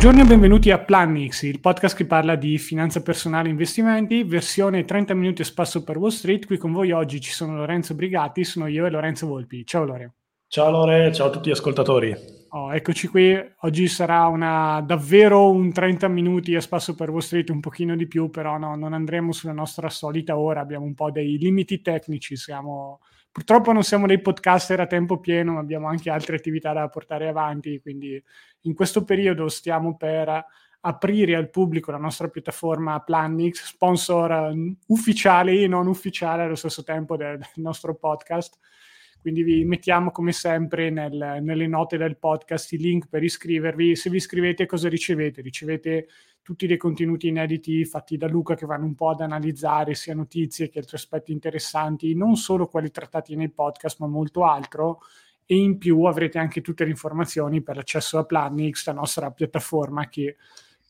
Buongiorno e benvenuti a Plannix, il podcast che parla di finanza personale e investimenti, versione 30 minuti a spasso per Wall Street. Qui con voi oggi ci sono Lorenzo Brigatti, sono io e Lorenzo Volpi. Ciao Lore. Ciao Lore, ciao a tutti gli ascoltatori. Oh, eccoci qui, oggi sarà una, davvero un 30 minuti a spasso per Wall Street, un pochino di più, però no, non andremo sulla nostra solita ora, abbiamo un po' dei limiti tecnici, siamo... Purtroppo non siamo dei podcaster a tempo pieno, ma abbiamo anche altre attività da portare avanti, quindi in questo periodo stiamo per aprire al pubblico la nostra piattaforma Plannix, sponsor mm, ufficiale e non ufficiale allo stesso tempo del, del nostro podcast. Quindi vi mettiamo come sempre nel, nelle note del podcast i link per iscrivervi. Se vi iscrivete cosa ricevete? Ricevete tutti dei contenuti inediti fatti da Luca che vanno un po' ad analizzare sia notizie che altri aspetti interessanti, non solo quelli trattati nei podcast, ma molto altro e in più avrete anche tutte le informazioni per l'accesso a Planix, la nostra piattaforma che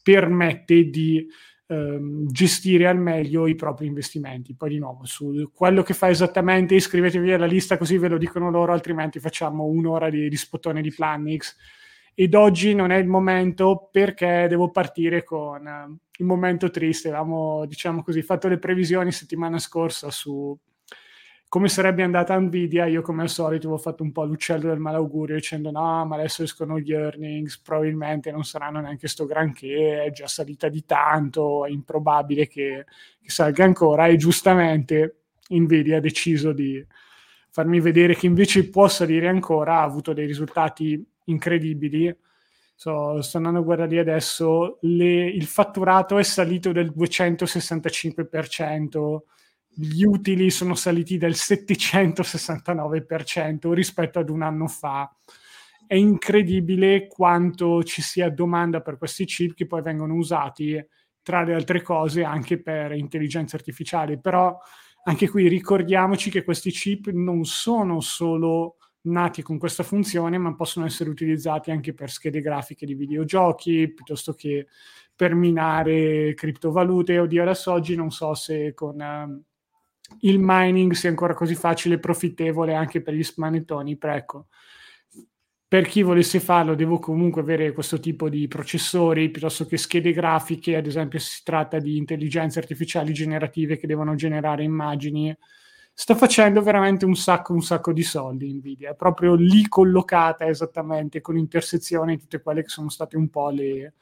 permette di ehm, gestire al meglio i propri investimenti. Poi di nuovo, su quello che fa esattamente iscrivetevi alla lista così ve lo dicono loro, altrimenti facciamo un'ora di, di spottone di Planix. Ed oggi non è il momento perché devo partire con eh, il momento triste. Avevamo, diciamo così, fatto le previsioni settimana scorsa su come sarebbe andata Nvidia, io come al solito avevo fatto un po' l'uccello del malaugurio dicendo no, ma adesso escono gli earnings, probabilmente non saranno neanche sto granché, è già salita di tanto, è improbabile che, che salga ancora e giustamente Nvidia ha deciso di farmi vedere che invece può salire ancora, ha avuto dei risultati incredibili. So, sto andando a guardare adesso, le, il fatturato è salito del 265%, gli utili sono saliti del 769% rispetto ad un anno fa. È incredibile quanto ci sia domanda per questi chip che poi vengono usati, tra le altre cose, anche per intelligenza artificiale. Però anche qui ricordiamoci che questi chip non sono solo nati con questa funzione, ma possono essere utilizzati anche per schede grafiche di videogiochi, piuttosto che per minare criptovalute. Oddio, adesso oggi non so se con... Uh, il mining sia ancora così facile e profittevole anche per gli smanettoni, però ecco, per chi volesse farlo devo comunque avere questo tipo di processori piuttosto che schede grafiche, ad esempio se si tratta di intelligenze artificiali generative che devono generare immagini. Sta facendo veramente un sacco, un sacco di soldi Nvidia, è proprio lì collocata esattamente con intersezione tutte quelle che sono state un po' le,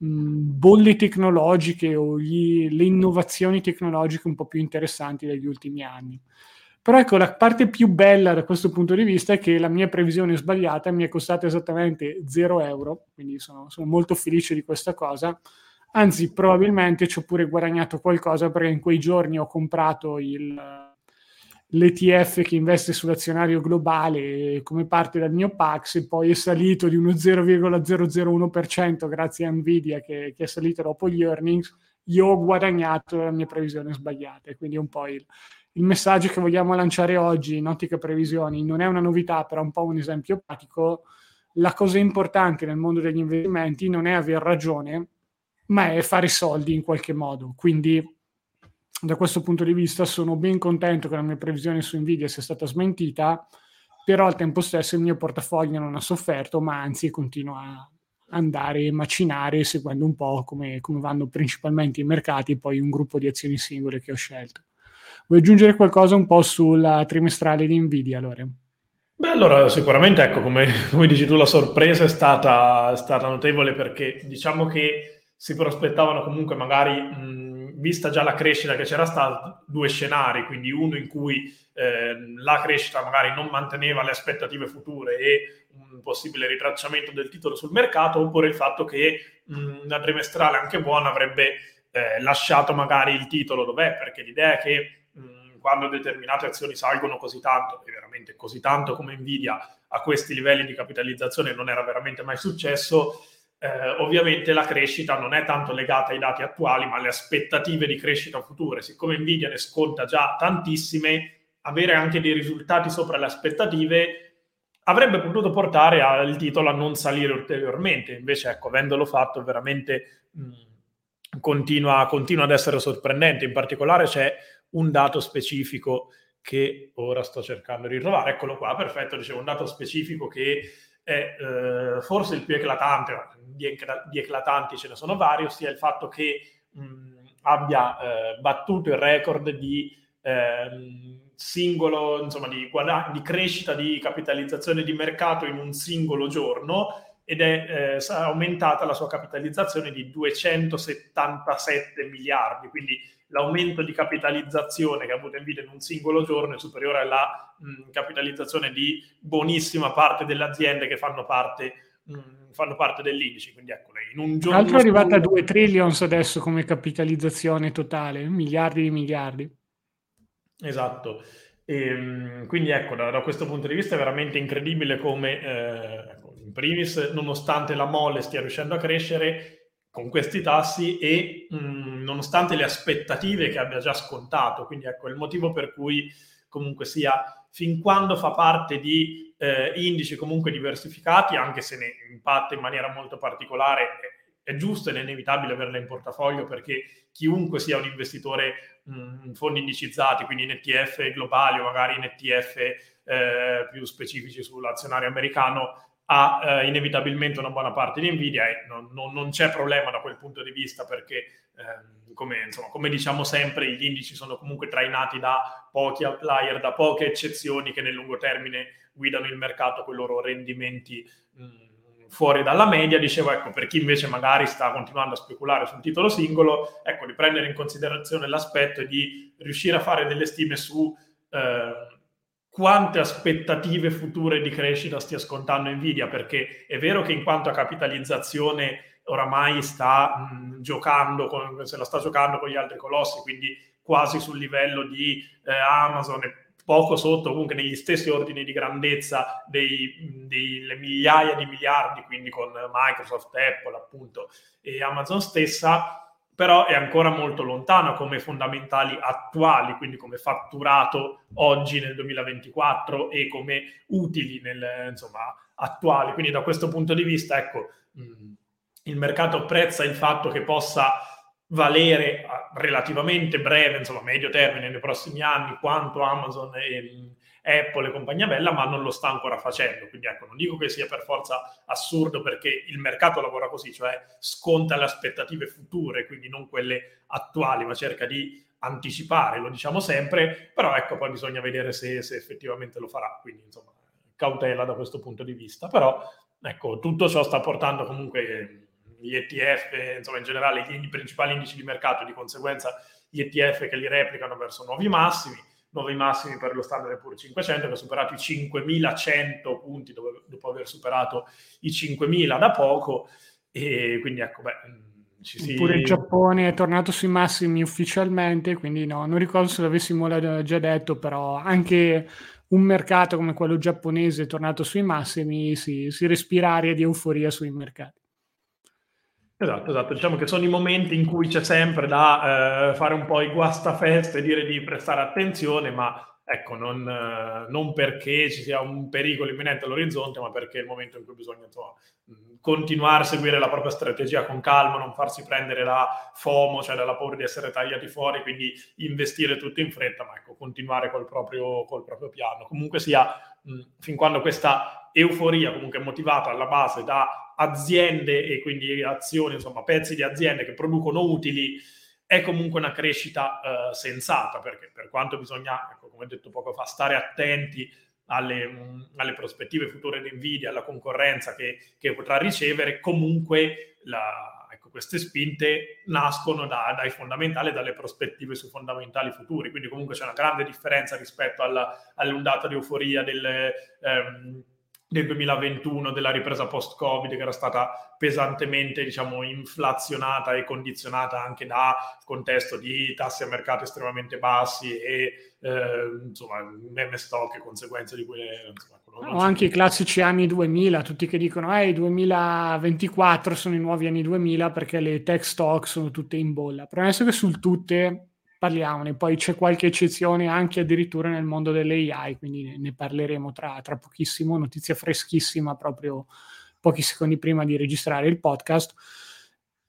bolle tecnologiche o gli, le innovazioni tecnologiche un po' più interessanti degli ultimi anni. Però ecco, la parte più bella da questo punto di vista è che la mia previsione sbagliata mi è costata esattamente 0 euro, quindi sono, sono molto felice di questa cosa. Anzi, probabilmente ci ho pure guadagnato qualcosa perché in quei giorni ho comprato il, l'ETF che investe sull'azionario globale come parte del mio Pax e poi è salito di uno 0,001% grazie a Nvidia che, che, è salito dopo gli earnings, io ho guadagnato la mia previsione sbagliata. Quindi è un po' il, il messaggio che vogliamo lanciare oggi in ottica previsioni. Non è una novità, però è un po' un esempio pratico. La cosa importante nel mondo degli investimenti non è aver ragione, ma è fare soldi in qualche modo. Quindi da questo punto di vista sono ben contento che la mia previsione su Nvidia sia stata smentita, però al tempo stesso il mio portafoglio non ha sofferto, ma anzi continua a andare a macinare seguendo un po' come, come vanno principalmente i mercati e poi un gruppo di azioni singole che ho scelto. Vuoi aggiungere qualcosa un po' sulla trimestrale di Nvidia, Lore? Beh, allora sicuramente, ecco, come, come dici tu, la sorpresa è stata, è stata notevole perché diciamo che si prospettavano comunque magari mh, vista già la crescita che c'era stata, due scenari, quindi uno in cui eh, la crescita magari non manteneva le aspettative future e un possibile ritracciamento del titolo sul mercato, oppure il fatto che mh, una trimestrale anche buona avrebbe eh, lasciato magari il titolo dov'è, perché l'idea è che mh, quando determinate azioni salgono così tanto, e veramente così tanto come Nvidia a questi livelli di capitalizzazione non era veramente mai successo, eh, ovviamente la crescita non è tanto legata ai dati attuali, ma alle aspettative di crescita future. Siccome Nvidia ne sconta già tantissime, avere anche dei risultati sopra le aspettative avrebbe potuto portare al titolo a non salire ulteriormente. Invece, ecco, avendolo fatto, veramente mh, continua, continua ad essere sorprendente. In particolare c'è un dato specifico che ora sto cercando di trovare. Eccolo qua, perfetto, dicevo, un dato specifico che è eh, forse il più eclatante, di, di, eclatanti ce ne sono vari, ossia il fatto che mh, abbia eh, battuto il record di eh, singolo, insomma, di, guada- di, crescita di capitalizzazione di mercato in un singolo giorno ed è eh, aumentata la sua capitalizzazione di 277 miliardi, quindi l'aumento di capitalizzazione che ha avuto Nvidia in un singolo giorno è superiore alla mh, capitalizzazione di buonissima parte delle aziende che fanno parte mh, fanno parte dell'indice. Quindi ecco, in un giorno. L'altro è arrivata a 2 trillions adesso come capitalizzazione totale, miliardi di miliardi. Esatto. E, ehm, quindi ecco, da, da, questo punto di vista è veramente incredibile come, eh, ecco, in primis, nonostante la mole stia riuscendo a crescere con questi tassi e mh, nonostante le aspettative che abbia già scontato, quindi ecco il motivo per cui comunque sia fin quando fa parte di eh, indici comunque diversificati, anche se ne impatta in maniera molto particolare, è giusto ed è inevitabile averla in portafoglio perché chiunque sia un investitore mm, in fondi indicizzati, quindi in ETF globali o magari in ETF eh, più specifici sull'azionario americano, ha eh, inevitabilmente una buona parte di Nvidia e non, non, non, c'è problema da quel punto di vista perché, eh, come, insomma, come, diciamo sempre, gli indici sono comunque trainati da pochi outlier, da poche eccezioni che nel lungo termine guidano il mercato con i loro rendimenti. Mh, fuori dalla media, dicevo, ecco, per chi invece magari sta continuando a speculare sul titolo singolo, ecco, di prendere in considerazione l'aspetto di riuscire a fare delle stime su eh, quante aspettative future di crescita stia scontando Nvidia, perché è vero che in quanto a capitalizzazione oramai sta mh, giocando, con, se la sta giocando con gli altri colossi, quindi quasi sul livello di eh, Amazon e poco sotto, comunque negli stessi ordini di grandezza delle migliaia di miliardi, quindi con Microsoft, Apple appunto e Amazon stessa, però è ancora molto lontano come fondamentali attuali, quindi come fatturato oggi nel 2024 e come utili nel, insomma, attuali. Quindi da questo punto di vista, ecco, il mercato apprezza il fatto che possa valere a relativamente breve, insomma medio termine nei prossimi anni, quanto Amazon e Apple e compagnia bella, ma non lo sta ancora facendo. Quindi ecco, non dico che sia per forza assurdo perché il mercato lavora così, cioè sconta le aspettative future, quindi non quelle attuali, ma cerca di anticipare, lo diciamo sempre, però ecco, poi bisogna vedere se, se effettivamente lo farà, quindi insomma cautela da questo punto di vista, però ecco, tutto ciò sta portando comunque gli ETF, insomma in generale i principali indici di mercato, di conseguenza gli ETF che li replicano verso nuovi massimi, nuovi massimi per lo standard pure 500 che ha superato i 5100 punti dopo, dopo aver superato i 5000 da poco e quindi ecco beh ci si... Pure il Giappone è tornato sui massimi ufficialmente, quindi no, non ricordo se l'avessimo già detto, però anche un mercato come quello giapponese è tornato sui massimi, si, si respira aria di euforia sui mercati. Esatto, esatto. Diciamo che sono i momenti in cui c'è sempre da eh, fare un po' i guastafeste e dire di prestare attenzione, ma ecco, non, eh, non, perché ci sia un pericolo imminente all'orizzonte, ma perché è il momento in cui bisogna insomma, continuare a seguire la propria strategia con calma, non farsi prendere la FOMO, cioè dalla paura di essere tagliati fuori, quindi investire tutto in fretta, ma ecco, continuare col proprio, col proprio piano. Comunque sia, fin quando questa euforia comunque motivata alla base da aziende e quindi azioni, insomma pezzi di aziende che producono utili, è comunque una crescita eh, sensata, perché per quanto bisogna, ecco, come ho detto poco fa, stare attenti alle, mh, alle prospettive future di Nvidia, alla concorrenza che, che potrà ricevere, comunque la, ecco, queste spinte nascono da, dai fondamentali, dalle prospettive su fondamentali futuri, quindi comunque c'è una grande differenza rispetto alla, all'ondata di euforia del... Ehm, del 2021 della ripresa post-Covid che era stata pesantemente diciamo, inflazionata e condizionata anche da contesto di tassi a mercato estremamente bassi e eh, insomma meme stock e conseguenze di cui insomma, o anche i classici anni 2000 tutti che dicono eh, i 2024 sono i nuovi anni 2000 perché le tech stock sono tutte in bolla. Premesso che sul tutte parliamone. Poi c'è qualche eccezione anche addirittura nel mondo delle AI, quindi ne parleremo tra, tra pochissimo, notizia freschissima proprio pochi secondi prima di registrare il podcast.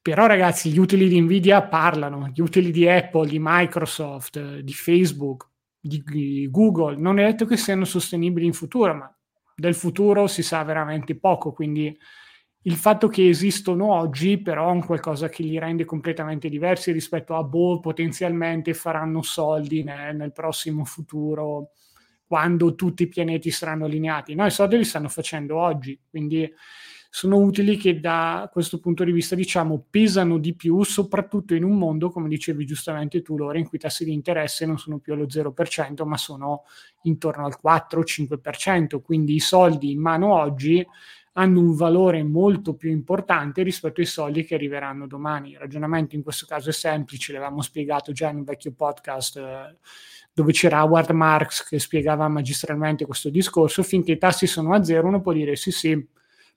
Però ragazzi, gli utili di Nvidia parlano, gli utili di Apple, di Microsoft, di Facebook, di Google, non è detto che siano sostenibili in futuro, ma del futuro si sa veramente poco, quindi il fatto che esistono oggi però è un qualcosa che li rende completamente diversi rispetto a boh, potenzialmente faranno soldi nel, nel prossimo futuro quando tutti i pianeti saranno allineati. No, i soldi li stanno facendo oggi, quindi sono utili che da questo punto di vista, diciamo, pesano di più, soprattutto in un mondo, come dicevi giustamente tu, Lore, in cui i tassi di interesse non sono più allo 0%, ma sono intorno al 4-5%. Quindi i soldi in mano oggi hanno un valore molto più importante rispetto ai soldi che arriveranno domani. Il ragionamento in questo caso è semplice, l'avevamo spiegato già in un vecchio podcast eh, dove c'era Howard Marks che spiegava magistralmente questo discorso. Finché i tassi sono a zero, uno può dire sì, sì,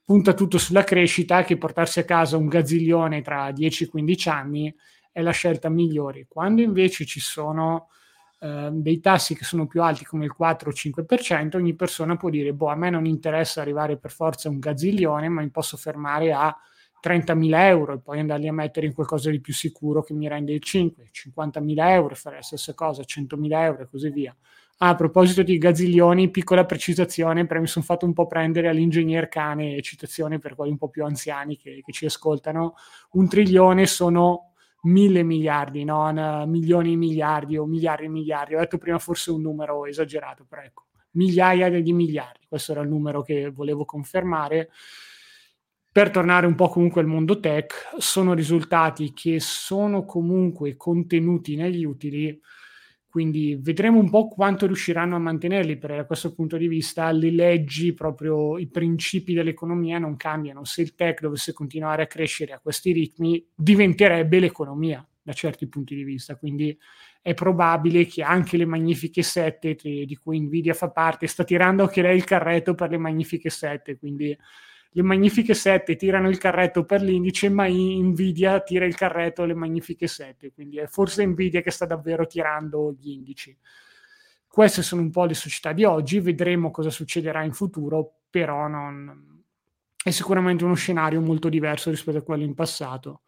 punta tutto sulla crescita, che portarsi a casa un gazzilione tra 10 15 anni è la scelta migliore. Quando invece ci sono eh, dei tassi che sono più alti come il 4 o 5%, ogni persona può dire, boh, a me non interessa arrivare per forza a un gazzilione, ma mi posso fermare a 30.000 euro e poi andarli a mettere in qualcosa di più sicuro che mi rende il 5, 50.000 euro, fare la stessa cosa, 100.000 euro e così via. Ah, a proposito di gazzilioni, piccola precisazione, perché mi sono fatto un po' prendere all'ingegner cane, citazione per quelli un po' più anziani che, che ci ascoltano, un trilione sono mille miliardi, non milioni e miliardi o miliardi e miliardi. Ho detto prima forse un numero esagerato, però ecco, migliaia di miliardi. Questo era il numero che volevo confermare. Per tornare un po' comunque al mondo tech, sono risultati che sono comunque contenuti negli utili quindi vedremo un po' quanto riusciranno a mantenerli, perché da questo punto di vista le leggi, proprio i principi dell'economia non cambiano. Se il tech dovesse continuare a crescere a questi ritmi, diventerebbe l'economia da certi punti di vista. Quindi è probabile che anche le magnifiche sette, di cui Nvidia fa parte, sta tirando anche lei il carretto per le magnifiche sette, quindi le magnifiche 7 tirano il carretto per l'indice, ma Nvidia tira il carretto alle magnifiche 7, quindi è forse Nvidia che sta davvero tirando gli indici. Queste sono un po' le società di oggi, vedremo cosa succederà in futuro, però non... è sicuramente uno scenario molto diverso rispetto a quello in passato.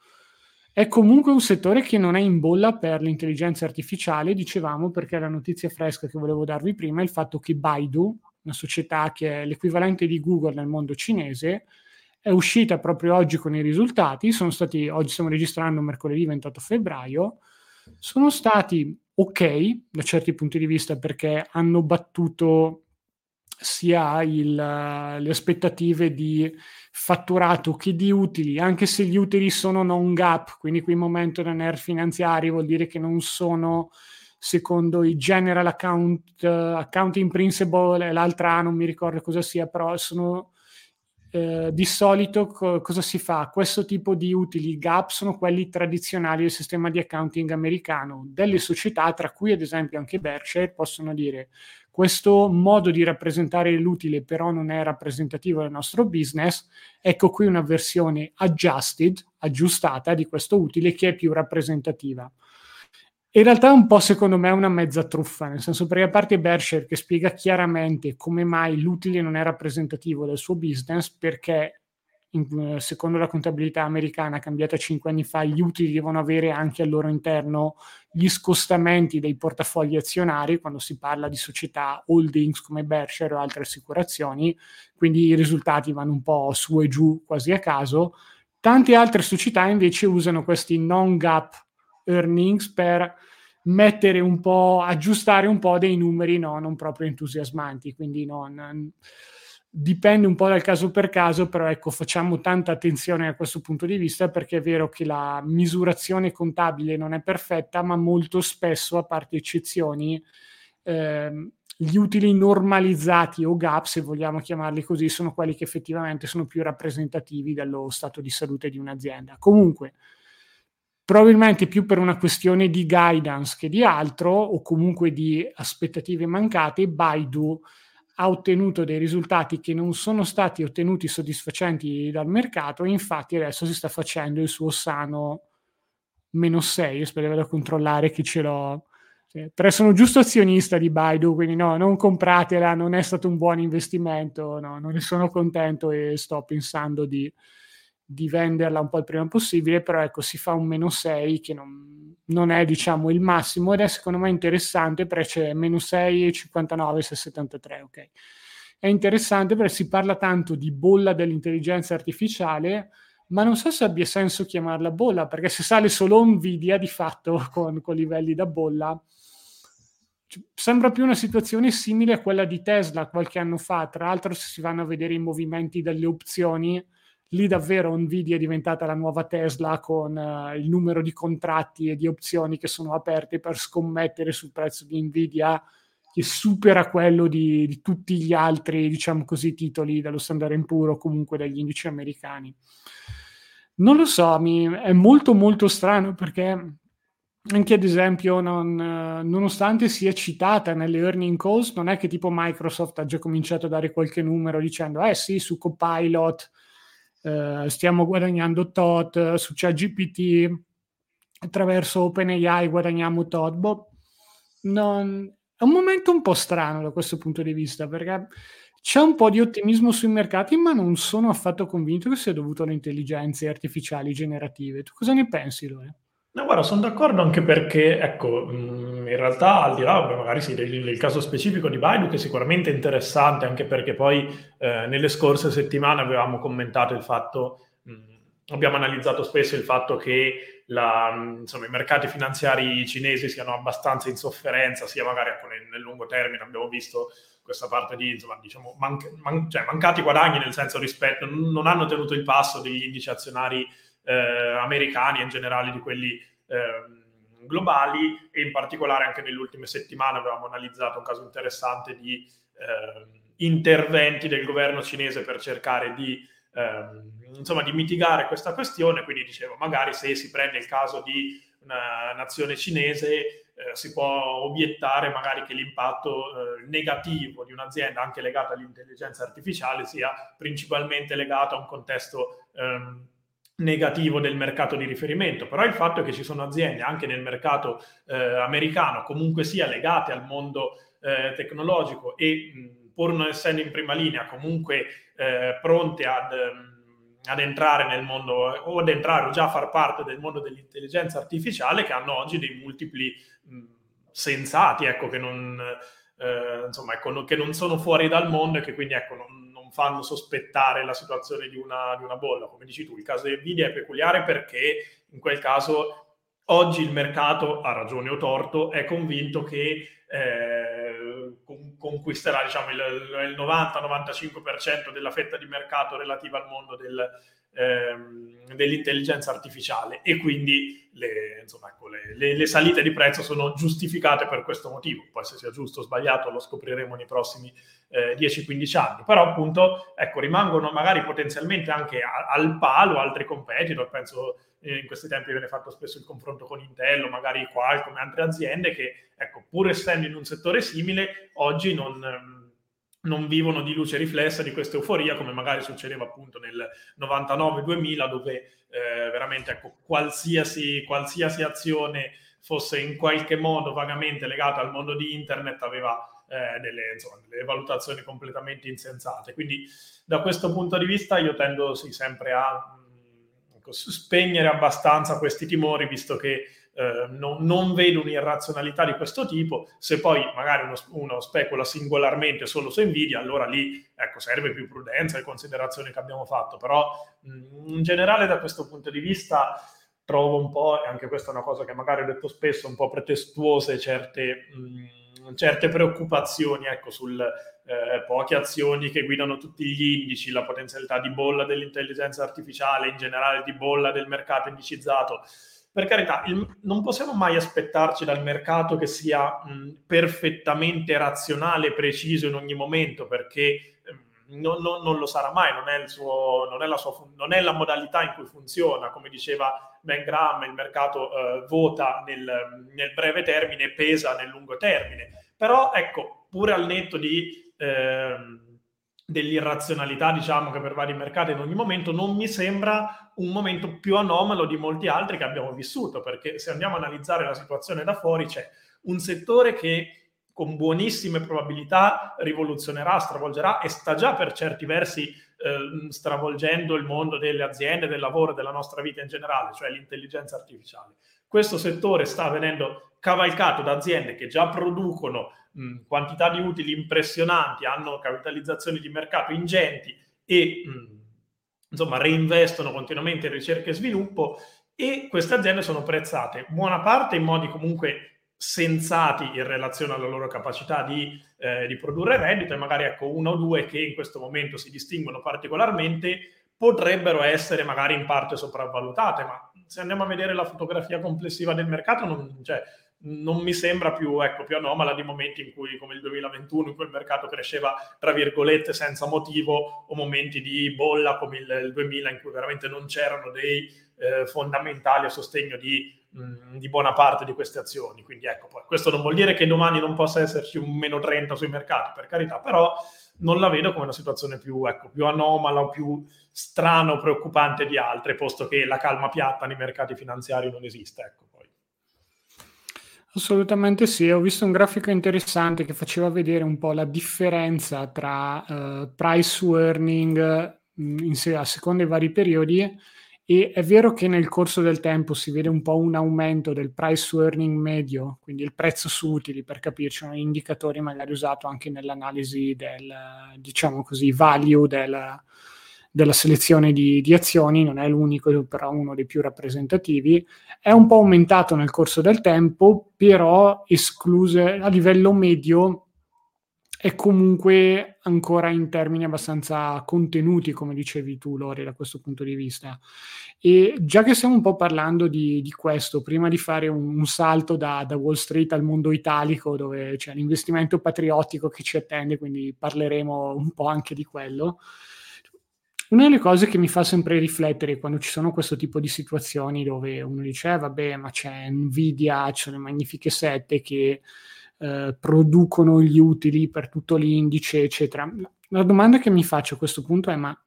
È comunque un settore che non è in bolla per l'intelligenza artificiale, dicevamo, perché la notizia fresca che volevo darvi prima è il fatto che Baidu, una società che è l'equivalente di Google nel mondo cinese, è uscita proprio oggi con i risultati, sono stati, oggi stiamo registrando mercoledì 28 febbraio, sono stati ok da certi punti di vista perché hanno battuto sia il, le aspettative di fatturato che di utili, anche se gli utili sono non gap, quindi qui in momento non è finanziari vuol dire che non sono secondo i general account, uh, accounting principle, l'altra non mi ricordo cosa sia, però sono eh, di solito co- cosa si fa? Questo tipo di utili gap sono quelli tradizionali del sistema di accounting americano. Delle società, tra cui ad esempio anche Berkshire, possono dire questo modo di rappresentare l'utile però non è rappresentativo del nostro business, ecco qui una versione adjusted, aggiustata di questo utile che è più rappresentativa. In realtà è un po' secondo me una mezza truffa, nel senso perché a parte Berkshire che spiega chiaramente come mai l'utile non è rappresentativo del suo business, perché in, secondo la contabilità americana cambiata cinque anni fa, gli utili devono avere anche al loro interno gli scostamenti dei portafogli azionari quando si parla di società holdings come Berkshire o altre assicurazioni, quindi i risultati vanno un po' su e giù quasi a caso. Tante altre società invece usano questi non-gap earnings per mettere un po', aggiustare un po' dei numeri no, non proprio entusiasmanti, quindi non, dipende un po' dal caso per caso, però ecco, facciamo tanta attenzione a questo punto di vista perché è vero che la misurazione contabile non è perfetta, ma molto spesso, a parte eccezioni, ehm, gli utili normalizzati o gap, se vogliamo chiamarli così, sono quelli che effettivamente sono più rappresentativi dello stato di salute di un'azienda. Comunque, probabilmente più per una questione di guidance che di altro, o comunque di aspettative mancate, Baidu ha ottenuto dei risultati che non sono stati ottenuti soddisfacenti dal mercato infatti adesso si sta facendo il suo sano meno 6, spero da controllare che ce l'ho. Però sono giusto azionista di Baidu, quindi no, non compratela, non è stato un buon investimento, no, non ne sono contento e sto pensando di, di venderla un po' il prima possibile, però ecco si fa un meno 6 che non, non è diciamo il massimo ed è secondo me interessante perché c'è meno 6 e 59 se 73, ok. è interessante perché si parla tanto di bolla dell'intelligenza artificiale, ma non so se abbia senso chiamarla bolla, perché se sale solo Nvidia di fatto con, con livelli da bolla, sembra più una situazione simile a quella di Tesla qualche anno fa. Tra l'altro, se si vanno a vedere i movimenti delle opzioni, lì davvero Nvidia è diventata la nuova Tesla con uh, il numero di contratti e di opzioni che sono aperte per scommettere sul prezzo di Nvidia che supera quello di, di tutti gli altri, diciamo così, titoli dello standard puro, comunque degli indici americani. Non lo so, mi, è molto molto strano perché anche ad esempio, non, nonostante sia citata nelle earning calls, non è che tipo Microsoft ha già cominciato a dare qualche numero dicendo, eh sì, su Copilot eh, stiamo guadagnando tot, su ChatGPT attraverso OpenAI guadagniamo tot. Boh, non, è un momento un po' strano da questo punto di vista, perché c'è un po' di ottimismo sui mercati, ma non sono affatto convinto che sia dovuto alle intelligenze artificiali generative. Tu cosa ne pensi, Lore? No, guarda, sono d'accordo anche perché, ecco, in realtà al di là, beh, magari sì, del, del, caso specifico di Baidu, che è sicuramente interessante, anche perché poi eh, nelle scorse settimane avevamo commentato il fatto, mh, abbiamo analizzato spesso il fatto che la, insomma, i mercati finanziari cinesi siano abbastanza in sofferenza, sia magari ecco, nel, nel, lungo termine, abbiamo visto questa parte di insomma, diciamo, man, man, cioè, mancati guadagni nel senso rispetto, non hanno tenuto il passo degli indici azionari eh, americani e in generale di quelli eh, globali e in particolare anche nelle ultime settimane avevamo analizzato un caso interessante di eh, interventi del governo cinese per cercare di ehm, insomma, di mitigare questa questione. Quindi dicevo, magari se si prende il caso di una nazione cinese, eh, si può obiettare magari che l'impatto eh, negativo di un'azienda, anche legata all'intelligenza artificiale, sia principalmente legato a un contesto ehm, negativo del mercato di riferimento. Però il fatto è che ci sono aziende anche nel mercato eh, americano, comunque sia legate al mondo eh, tecnologico e mh, pur non essendo in prima linea, comunque eh, pronte ad, ad, entrare nel mondo o ad entrare o già a far parte del mondo dell'intelligenza artificiale che hanno oggi dei multipli mh, sensati, ecco, che non, eh, insomma, ecco, che non sono fuori dal mondo e che quindi ecco, non fanno sospettare la situazione di una, di una bolla. Come dici tu, il caso di Nvidia è peculiare perché in quel caso oggi il mercato, ha ragione o torto, è convinto che eh, conquisterà diciamo, il, il 90-95% della fetta di mercato relativa al mondo del, ehm, dell'intelligenza artificiale e quindi le, insomma, ecco, le, le, le, salite di prezzo sono giustificate per questo motivo. Poi se sia giusto o sbagliato lo scopriremo nei prossimi eh, 10-15 anni. Però appunto ecco, rimangono magari potenzialmente anche a, al palo altri competitor, penso eh, in questi tempi viene fatto spesso il confronto con Intel o magari Qualcomm e altre aziende che ecco, pur essendo in un settore simile, oggi non ehm, non vivono di luce riflessa di questa euforia come magari succedeva appunto nel 99-2000 dove eh, veramente ecco, qualsiasi, qualsiasi azione fosse in qualche modo vagamente legata al mondo di internet aveva eh, delle, insomma, delle, valutazioni completamente insensate. Quindi da questo punto di vista io tendo sì, sempre a ecco, spegnere abbastanza questi timori, visto che eh, non, non, vedo un'irrazionalità di questo tipo. Se poi magari uno, uno, specula singolarmente solo su Nvidia, allora lì ecco, serve più prudenza e considerazioni che abbiamo fatto. Però mh, in generale da questo punto di vista trovo un po', e anche questa è una cosa che magari ho detto spesso, un po' pretestuose certe... Mh, certe preoccupazioni ecco, sul eh, poche azioni che guidano tutti gli indici, la potenzialità di bolla dell'intelligenza artificiale, in generale di bolla del mercato indicizzato. Per carità, il, non possiamo mai aspettarci dal mercato che sia mh, perfettamente razionale e preciso in ogni momento, perché non, non, non, lo sarà mai, non è, suo, non, è sua, non è, la modalità in cui funziona. Come diceva Ben Graham, il mercato uh, vota nel, nel, breve termine e pesa nel lungo termine. Però, ecco, pure al netto di... Eh, dell'irrazionalità, diciamo, che per vari mercati in ogni momento, non mi sembra un momento più anomalo di molti altri che abbiamo vissuto, perché se andiamo a analizzare la situazione da fuori c'è un settore che con buonissime probabilità rivoluzionerà, stravolgerà e sta già per certi versi eh, stravolgendo il mondo delle aziende, del lavoro, della nostra vita in generale, cioè l'intelligenza artificiale. Questo settore sta venendo cavalcato da aziende che già producono mh, quantità di utili impressionanti, hanno capitalizzazioni di mercato ingenti e mh, insomma reinvestono continuamente in ricerca e sviluppo e queste aziende sono prezzate buona parte in modi comunque sensati in relazione alla loro capacità di, eh, di produrre reddito e magari ecco uno o due che in questo momento si distinguono particolarmente potrebbero essere magari in parte sopravvalutate, ma se andiamo a vedere la fotografia complessiva del mercato non, cioè, non mi sembra più, ecco, più anomala di momenti in cui, come il 2021, in cui il mercato cresceva, tra virgolette, senza motivo, o momenti di bolla come il, il 2000 in cui veramente non c'erano dei eh, fondamentali a sostegno di, di, buona parte di queste azioni. Quindi ecco, poi, questo non vuol dire che domani non possa esserci un meno 30 sui mercati, per carità, però non la vedo come una situazione più, ecco, più anomala o più strana o preoccupante di altre, posto che la calma piatta nei mercati finanziari non esiste. Ecco. Assolutamente sì, ho visto un grafico interessante che faceva vedere un po' la differenza tra uh, price in, a seconda dei vari periodi e è vero che nel corso del tempo si vede un po' un aumento del price to earning medio, quindi il prezzo su utili, per capirci, un indicatore magari usato anche nell'analisi del, diciamo così, value del, della selezione di, di, azioni, non è l'unico, però uno dei più rappresentativi, è un po' aumentato nel corso del tempo, però escluse a livello medio è comunque ancora in termini abbastanza contenuti, come dicevi tu, Lori, da questo punto di vista. E già che stiamo un po' parlando di, di questo, prima di fare un, un salto da, da, Wall Street al mondo italico, dove c'è l'investimento patriottico che ci attende, quindi parleremo un po' anche di quello. Una delle cose che mi fa sempre riflettere quando ci sono questo tipo di situazioni dove uno dice, eh, vabbè, ma c'è Nvidia, c'è le magnifiche sette che eh, producono gli utili per tutto l'indice, eccetera. La domanda che mi faccio a questo punto è: ma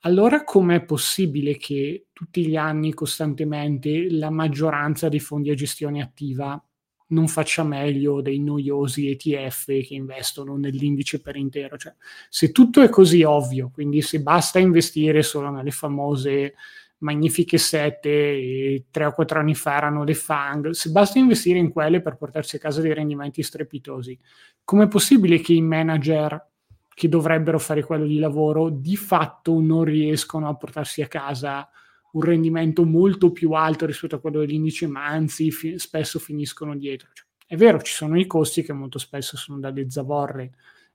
allora com'è possibile che tutti gli anni, costantemente, la maggioranza dei fondi a gestione attiva non faccia meglio dei noiosi ETF che investono nell'indice per intero? Cioè, se tutto è così ovvio, quindi se basta investire solo nelle famose magnifiche sette tre o quattro anni fa erano le FANG, se basta investire in quelle per portarsi a casa dei rendimenti strepitosi, com'è possibile che i manager che dovrebbero fare quello di lavoro di fatto non riescono a portarsi a casa un rendimento molto più alto rispetto a quello dell'indice, ma anzi fi- spesso finiscono dietro. Cioè, è vero, ci sono i costi che molto spesso sono dalle zavorre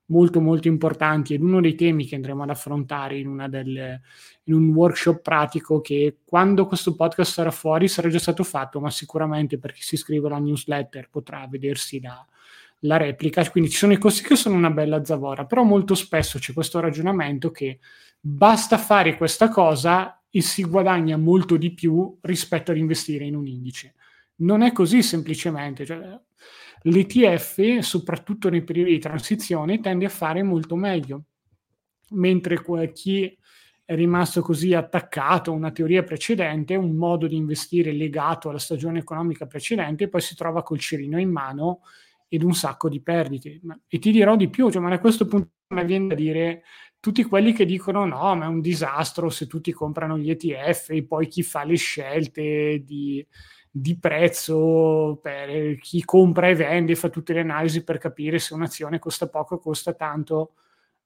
molto molto importanti ed uno dei temi che andremo ad affrontare in, delle, in, un workshop pratico che quando questo podcast sarà fuori sarà già stato fatto, ma sicuramente per chi si iscrive alla newsletter potrà vedersi la, la replica. Quindi ci sono i costi che sono una bella zavora, però molto spesso c'è questo ragionamento che basta fare questa cosa e si guadagna molto di più rispetto ad investire in un indice. Non è così semplicemente. Cioè, L'ETF, soprattutto nei periodi di transizione, tende a fare molto meglio, mentre chi è rimasto così attaccato a una teoria precedente, un modo di investire legato alla stagione economica precedente, poi si trova col cerino in mano ed un sacco di perdite. E ti dirò di più, cioè, ma a questo punto mi viene da dire tutti quelli che dicono no, ma è un disastro se tutti comprano gli ETF e poi chi fa le scelte di di prezzo per chi compra e vende, fa tutte le analisi per capire se un'azione costa poco o costa tanto.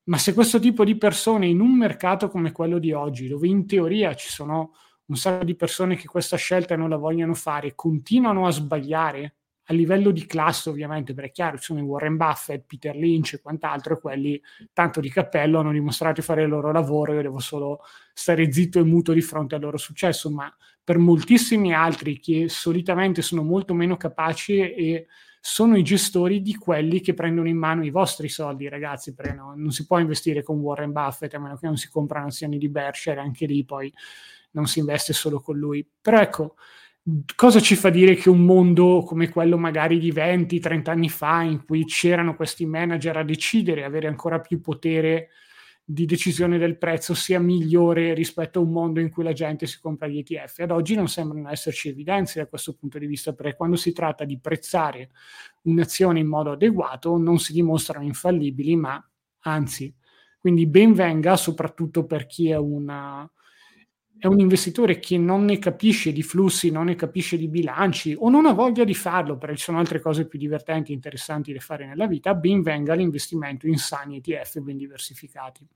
Ma se questo tipo di persone in un mercato come quello di oggi, dove in teoria ci sono un sacco di persone che questa scelta non la vogliono fare, continuano a sbagliare a livello di classe ovviamente, perché è chiaro, ci sono i Warren Buffett, Peter Lynch e quant'altro, e quelli tanto di cappello hanno dimostrato di fare il loro lavoro, io devo solo stare zitto e muto di fronte al loro successo, ma per moltissimi altri che solitamente sono molto meno capaci e sono i gestori di quelli che prendono in mano i vostri soldi, ragazzi, perché no, non si può investire con Warren Buffett a meno che non si comprano azioni di Berkshire, anche lì poi non si investe solo con lui. Però ecco, cosa ci fa dire che un mondo come quello magari di 20-30 anni fa, in cui c'erano questi manager a decidere, avere ancora più potere di decisione del prezzo, sia migliore rispetto a un mondo in cui la gente si compra gli ETF? Ad oggi non sembrano esserci evidenze da questo punto di vista, perché quando si tratta di prezzare un'azione in modo adeguato non si dimostrano infallibili, ma anzi, quindi ben venga soprattutto per chi è una è un investitore che non ne capisce di flussi, non ne capisce di bilanci o non ha voglia di farlo perché ci sono altre cose più divertenti e interessanti da fare nella vita, ben venga l'investimento in sani ETF ben diversificati.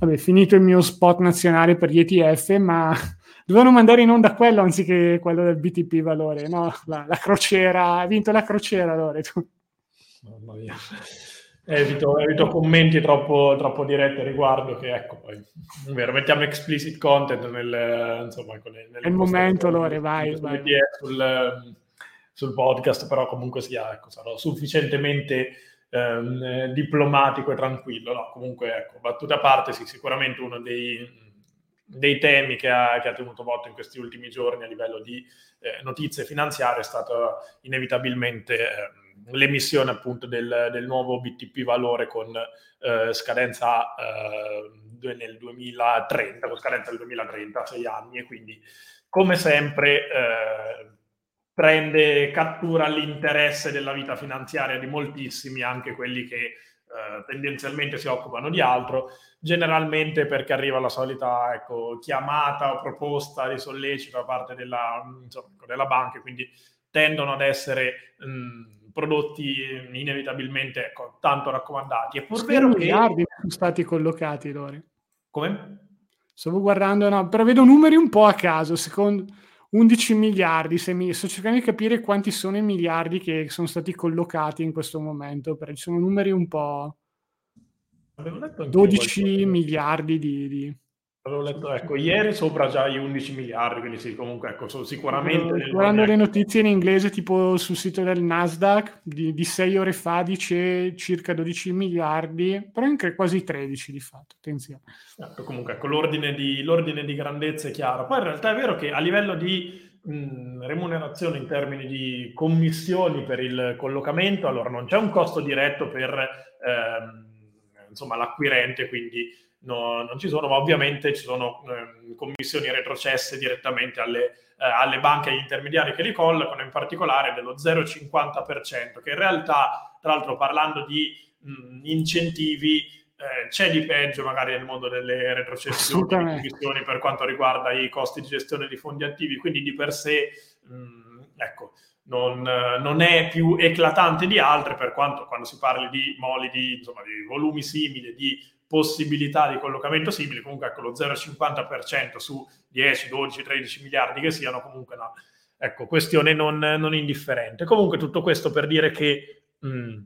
Vabbè, finito il mio spot nazionale per gli ETF, ma dovevano mandare in onda quello anziché quello del BTP valore, no? La, la crociera, ha vinto la crociera, allora. Mamma mia. Evito, evito commenti troppo, troppo, diretti a riguardo, che ecco, poi, vero, mettiamo explicit content nel, insomma, nel, nel È il momento, Lore, vai. vai. Sul, sul, podcast, però comunque sia, ecco, sarò sufficientemente ehm, diplomatico e tranquillo. No, comunque, ecco, battute a parte, sì, sicuramente uno dei, dei temi che ha, che ha, tenuto voto in questi ultimi giorni a livello di eh, notizie finanziarie è stato inevitabilmente... Eh, l'emissione appunto del, del, nuovo BTP valore con eh, scadenza eh, nel 2030, con scadenza del 2030, sei anni, e quindi come sempre eh, prende, cattura l'interesse della vita finanziaria di moltissimi, anche quelli che eh, tendenzialmente si occupano di altro, generalmente perché arriva la solita ecco, chiamata o proposta di sollecito da parte della, insomma, della banca, quindi tendono ad essere... Mh, prodotti inevitabilmente ecco, tanto raccomandati. È pur vero miliardi che... sono stati collocati, Lore. Come? Stavo guardando, no, però vedo numeri un po' a caso, secondo 11 miliardi, mi... sto cercando di capire quanti sono i miliardi che sono stati collocati in questo momento, perché sono numeri un po'... 12 miliardi di, di, Avevo letto, ecco, ieri sopra già i 11 miliardi, quindi sì, comunque, ecco, sono sicuramente... Guardando le notizie in inglese, tipo sul sito del Nasdaq, di, di 6 ore fa dice circa 12 miliardi, però anche quasi 13 di fatto, attenzione. Ecco, comunque, ecco, l'ordine di, l'ordine di grandezza è chiaro. Poi in realtà è vero che a livello di mh, remunerazione in termini di commissioni per il collocamento, allora non c'è un costo diretto per, ehm, insomma, l'acquirente, quindi no, non ci sono, ma ovviamente ci sono eh, commissioni retrocesse direttamente alle, eh, alle banche e agli intermediari che li collocano, in particolare dello 0,50%, che in realtà, tra l'altro parlando di mh, incentivi, eh, c'è di peggio magari nel mondo delle retrocessioni per quanto riguarda i costi di gestione di fondi attivi, quindi di per sé, mh, ecco, non, non, è più eclatante di altre, per quanto quando si parli di moli di, insomma, di volumi simili, di possibilità di collocamento simili, comunque ecco lo 0,50% su 10, 12, 13 miliardi che siano, comunque una ecco, questione non, non indifferente. Comunque tutto questo per dire che mh,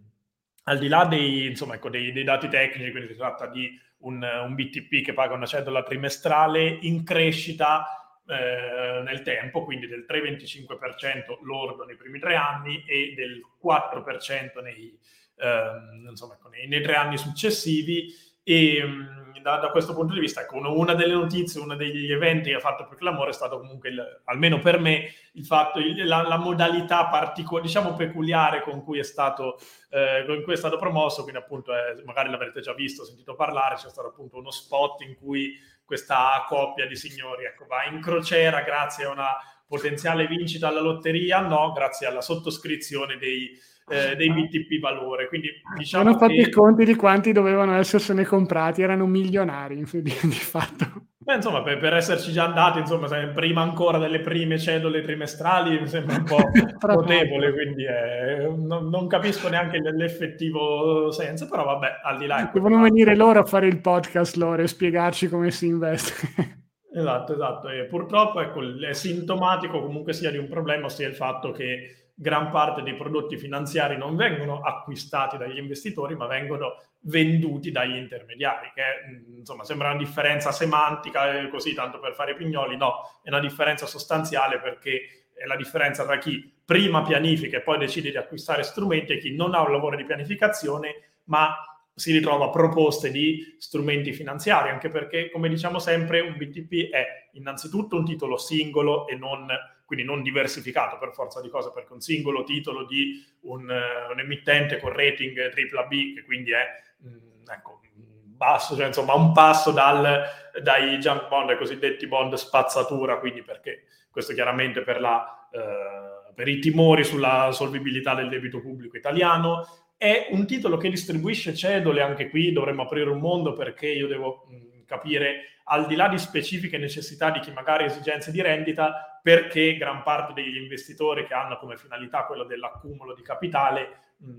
al di là dei, insomma, ecco, dei, dei, dati tecnici, quindi si tratta di un, un, BTP che paga una cedola trimestrale in crescita eh, nel tempo, quindi del 3,25% lordo nei primi tre anni e del 4% nei, eh, insomma, ecco, nei, nei tre anni successivi e mm, da, da, questo punto di vista, ecco, una delle notizie, uno degli eventi che ha fatto più clamore è stato comunque, il, almeno per me, il fatto, il, la, la, modalità particolare, diciamo peculiare con cui è stato, eh, con cui è stato promosso, quindi appunto è, magari l'avrete già visto, sentito parlare, c'è stato appunto uno spot in cui questa coppia di signori ecco, va in crociera grazie a una potenziale vincita alla lotteria, no, grazie alla sottoscrizione dei eh, dei BTP valore. Quindi diciamo Hanno fatto che... i conti di quanti dovevano essersene comprati, erano milionari di, di fatto. Beh, insomma, per, per, esserci già andati, insomma, prima ancora delle prime cedole trimestrali, mi sembra un po' notevole, quindi eh, non, non, capisco neanche l'effettivo senso, però vabbè, al di là... Devono venire loro a fare il podcast, loro, e spiegarci come si investe. Esatto, esatto. E purtroppo ecco, è sintomatico comunque sia di un problema, ossia il fatto che gran parte dei prodotti finanziari non vengono acquistati dagli investitori, ma vengono venduti dagli intermediari, che mm, insomma sembra una differenza semantica, eh, così tanto per fare pignoli, no, è una differenza sostanziale perché è la differenza tra chi prima pianifica e poi decide di acquistare strumenti e chi non ha un lavoro di pianificazione, ma si ritrova proposte di strumenti finanziari, anche perché, come diciamo sempre, un BTP è innanzitutto un titolo singolo e non quindi non diversificato per forza di cose, perché un singolo titolo di un, uh, un emittente con rating AAA, che quindi è mh, mm, ecco, basso, cioè insomma un passo dal, dai junk bond ai cosiddetti bond spazzatura, quindi perché questo chiaramente per, la, uh, per i timori sulla solvibilità del debito pubblico italiano, è un titolo che distribuisce cedole, anche qui dovremmo aprire un mondo perché io devo... Mh, mm, capire al di là di specifiche necessità di chi magari ha esigenze di rendita, perché gran parte degli investitori che hanno come finalità quello dell'accumulo di capitale mh,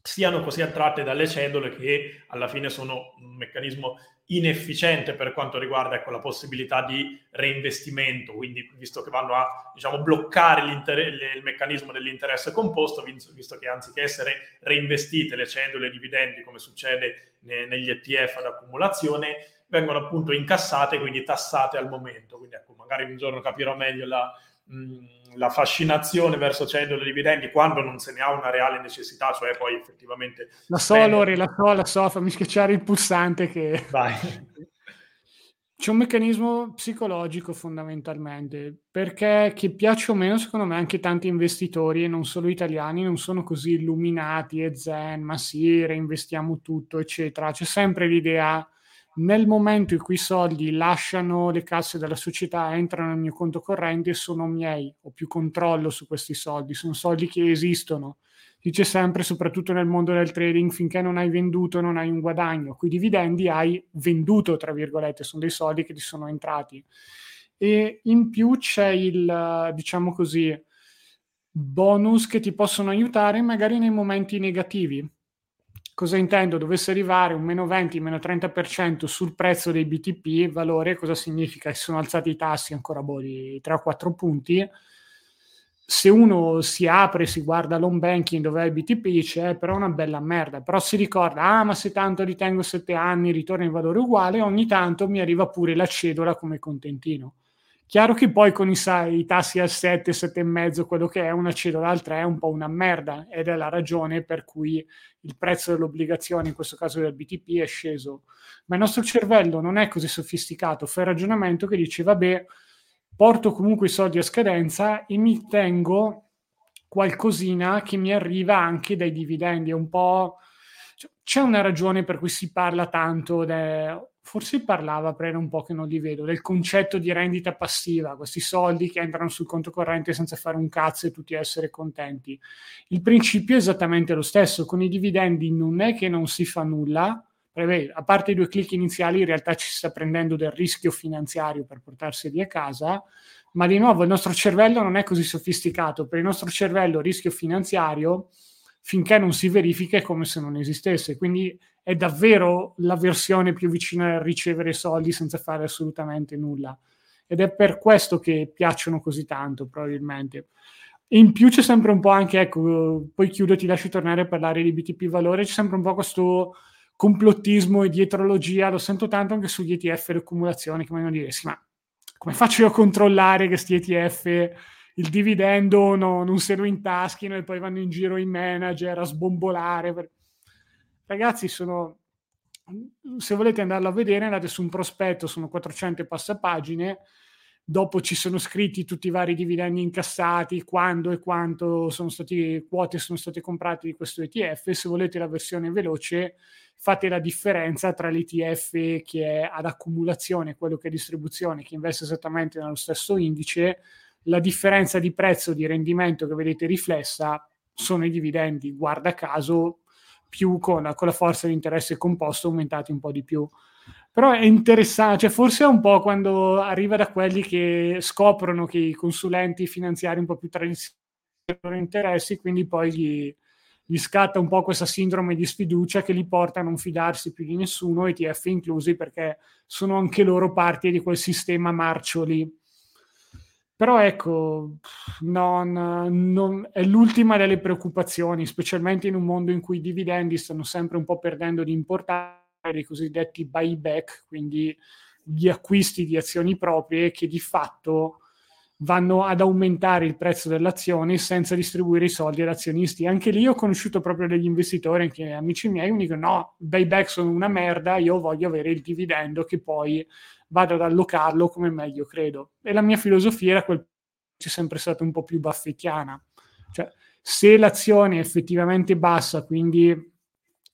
siano così attratte dalle cedole che alla fine sono un meccanismo inefficiente per quanto riguarda ecco, la possibilità di reinvestimento, quindi visto che vanno a diciamo, bloccare il meccanismo dell'interesse composto, visto che anziché essere reinvestite le cedole e i dividendi come succede ne, negli ETF ad accumulazione, vengono appunto incassate quindi tassate al momento. Quindi ecco, magari un giorno capirò meglio la, mh, la fascinazione verso cedole dividendi quando non se ne ha una reale necessità, cioè poi effettivamente... La so, Lore, la so, la so, fammi schiacciare il pulsante che... Vai. C'è un meccanismo psicologico fondamentalmente, perché che piace o meno, secondo me, anche tanti investitori, e non solo italiani, non sono così illuminati e zen, ma sì, reinvestiamo tutto, eccetera. C'è sempre l'idea nel momento in cui i soldi lasciano le casse della società, entrano nel mio conto corrente, sono miei, ho più controllo su questi soldi, sono soldi che esistono. Dice sempre, soprattutto nel mondo del trading, finché non hai venduto non hai un guadagno, con i dividendi hai venduto, tra virgolette, sono dei soldi che ti sono entrati. E in più c'è il, diciamo così, bonus che ti possono aiutare magari nei momenti negativi Cosa intendo? Dovesse arrivare un meno 20, meno 30% sul prezzo dei BTP, valore, cosa significa? Si sono alzati i tassi ancora boh, di 3 o 4 punti. Se uno si apre, si guarda l'home banking dove è il BTP, dice, eh, però una bella merda. Però si ricorda, ah, ma se tanto li tengo 7 anni, ritorna in valore uguale, ogni tanto mi arriva pure la cedola come contentino. Chiaro che poi con i, i tassi al 7, 7,5, quello che è una cedola al 3 è un po' una merda ed è la ragione per cui il prezzo dell'obbligazione, in questo caso del BTP, è sceso. Ma il nostro cervello non è così sofisticato, fa il ragionamento che dice, vabbè, porto comunque i soldi a scadenza e mi tengo qualcosina che mi arriva anche dai dividendi. È un po'... Cioè, c'è una ragione per cui si parla tanto de forse parlava, era un po' che non li vedo, del concetto di rendita passiva, questi soldi che entrano sul conto corrente senza fare un cazzo e tutti essere contenti. Il principio è esattamente lo stesso, con i dividendi non è che non si fa nulla, a parte i due clic iniziali in realtà ci sta prendendo del rischio finanziario per portarseli a casa, ma di nuovo il nostro cervello non è così sofisticato, per il nostro cervello rischio finanziario finché non si verifica è come se non esistesse. Quindi è davvero la versione più vicina a ricevere soldi senza fare assolutamente nulla. Ed è per questo che piacciono così tanto, probabilmente. In più c'è sempre un po' anche, ecco, poi chiudo e ti lascio tornare a parlare di BTP valore, c'è sempre un po' questo complottismo e dietrologia, lo sento tanto anche sugli ETF e le accumulazioni, che vogliono dire, sì, ma come faccio io a controllare che questi ETF il dividendo no, non se lo intaschino e poi vanno in giro i manager a sbombolare. Ragazzi, sono, se volete andarlo a vedere, andate su un prospetto, sono 400 passapagine, dopo ci sono scritti tutti i vari dividendi incassati, quando e quanto sono stati, quote sono state comprate di questo ETF. Se volete la versione veloce, fate la differenza tra l'ETF che è ad accumulazione, quello che è distribuzione, che investe esattamente nello stesso indice, la differenza di prezzo di rendimento che vedete riflessa sono i dividendi, guarda caso, più con, con la forza di interesse composto aumentati un po' di più. Però è interessante, cioè forse è un po' quando arriva da quelli che scoprono che i consulenti finanziari un po' più tradizionali hanno interessi, quindi poi gli, gli scatta un po' questa sindrome di sfiducia che li porta a non fidarsi più di nessuno, ETF inclusi, perché sono anche loro parte di quel sistema marcio lì. Però ecco, non, non, è l'ultima delle preoccupazioni, specialmente in un mondo in cui i dividendi stanno sempre un po' perdendo di importanza, i cosiddetti buyback, quindi gli acquisti di azioni proprie che di fatto vanno ad aumentare il prezzo dell'azione senza distribuire i soldi agli azionisti. Anche lì ho conosciuto proprio degli investitori, anche amici miei, mi dicono no, buyback sono una merda, io voglio avere il dividendo che poi vado ad allocarlo come meglio credo. E la mia filosofia era quel c'è sempre stata un po' più baffettiana. Cioè, se l'azione è effettivamente bassa, quindi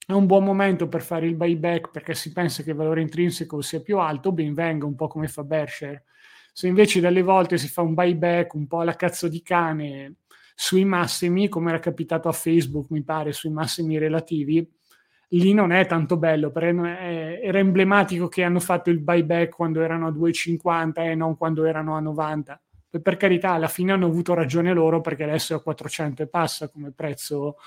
è un buon momento per fare il buyback perché si pensa che il valore intrinseco sia più alto, ben venga, un po' come fa Berkshire. Se invece dalle volte si fa un buyback un po' alla cazzo di cane sui massimi, come era capitato a Facebook, mi pare, sui massimi relativi, lì non è tanto bello, perché era emblematico che hanno fatto il buyback quando erano a 2,50 e non quando erano a 90. E per carità, alla fine hanno avuto ragione loro perché adesso è a 400 e passa come prezzo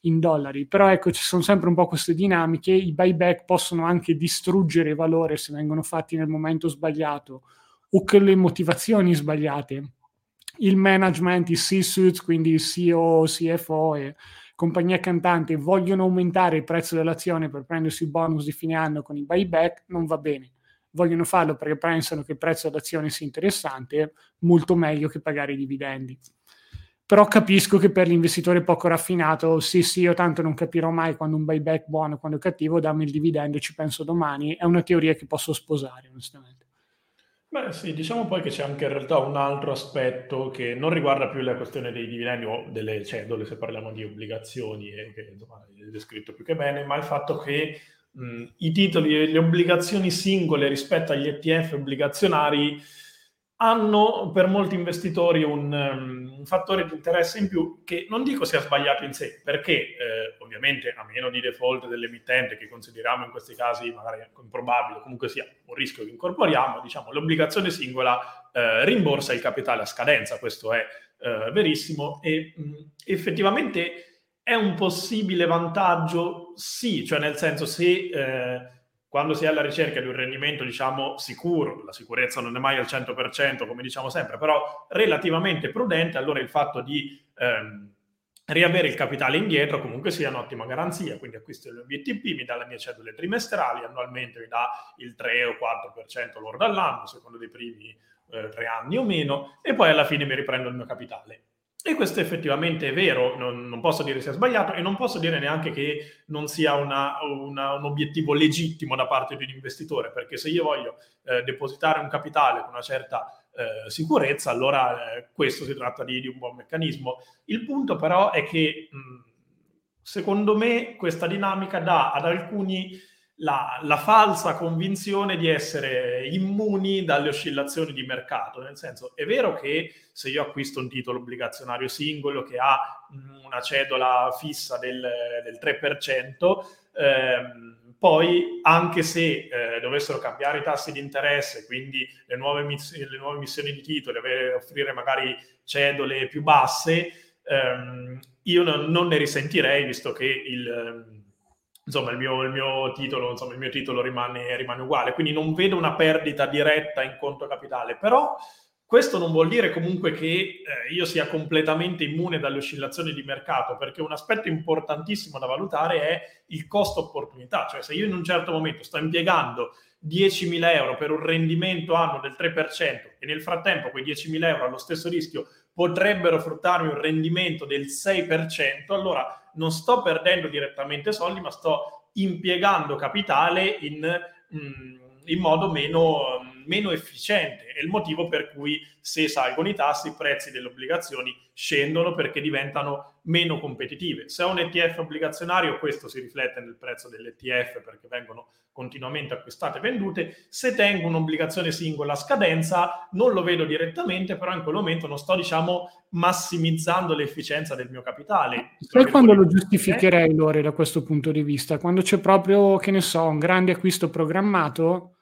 in dollari. Però ecco, ci sono sempre un po' queste dinamiche, i buyback possono anche distruggere valore se vengono fatti nel momento sbagliato o con le motivazioni sbagliate. Il management, i C-suits, quindi il CEO, CFO e compagnia cantante vogliono aumentare il prezzo dell'azione per prendersi il bonus di fine anno con i buyback, non va bene. Vogliono farlo perché pensano che il prezzo dell'azione sia interessante, molto meglio che pagare i dividendi. Però capisco che per l'investitore poco raffinato, sì, sì, io tanto non capirò mai quando un buyback buono, quando è cattivo, dammi il dividendo e ci penso domani. È una teoria che posso sposare, onestamente. Beh, sì, diciamo poi che c'è anche in realtà un altro aspetto che non riguarda più la questione dei dividendi o delle cedole, se parliamo di obbligazioni, e che insomma è descritto più che bene, ma il fatto che mh, i titoli e le obbligazioni singole rispetto agli ETF obbligazionari hanno per molti investitori un, um, un, fattore di interesse in più che non dico sia sbagliato in sé, perché eh, ovviamente a meno di default dell'emittente, che consideriamo in questi casi magari improbabile, comunque sia un rischio che incorporiamo, diciamo l'obbligazione singola eh, rimborsa il capitale a scadenza, questo è eh, verissimo e mh, effettivamente è un possibile vantaggio, sì, cioè nel senso se eh, quando si è alla ricerca di un rendimento, diciamo, sicuro, la sicurezza non è mai al 100%, come diciamo sempre, però relativamente prudente, allora il fatto di ehm, riavere il capitale indietro comunque sia un'ottima garanzia. Quindi acquisto BTP, mi dà le mie cedole trimestrali, annualmente mi dà il 3 o 4% lordo all'anno, secondo dei primi eh, tre anni o meno, e poi alla fine mi riprendo il mio capitale. E questo effettivamente è vero, non, non, posso dire sia sbagliato e non posso dire neanche che non sia una, una, un obiettivo legittimo da parte di un investitore, perché se io voglio eh, depositare un capitale con una certa eh, sicurezza, allora eh, questo si tratta di, di, un buon meccanismo. Il punto però è che mh, secondo me questa dinamica dà ad alcuni la, la, falsa convinzione di essere immuni dalle oscillazioni di mercato. Nel senso, è vero che se io acquisto un titolo obbligazionario singolo che ha una cedola fissa del, del 3%, ehm, poi anche se eh, dovessero cambiare i tassi di interesse, quindi le nuove, miss- le nuove missioni di titoli, offrire magari cedole più basse, ehm, io non, non, ne risentirei, visto che il insomma, il mio, il mio, titolo, insomma, il mio titolo rimane, rimane, uguale, quindi non vedo una perdita diretta in conto capitale, però questo non vuol dire comunque che eh, io sia completamente immune dalle oscillazioni di mercato, perché un aspetto importantissimo da valutare è il costo opportunità, cioè se io in un certo momento sto impiegando 10.000 euro per un rendimento anno del 3% e nel frattempo quei 10.000 euro allo stesso rischio potrebbero fruttarmi un rendimento del 6%, allora non sto perdendo direttamente soldi, ma sto impiegando capitale in, mm, in modo meno, meno efficiente. È il motivo per cui se salgono i tassi, i prezzi delle obbligazioni scendono perché diventano meno competitive. Se ho un ETF obbligazionario, questo si riflette nel prezzo dell'ETF perché vengono continuamente acquistate e vendute. Se tengo un'obbligazione singola a scadenza, non lo vedo direttamente, però in quel momento non sto, diciamo, massimizzando l'efficienza del mio capitale. Sai quando lo giustificherei, Lore, da questo punto di vista? Quando c'è proprio, che ne so, un grande acquisto programmato,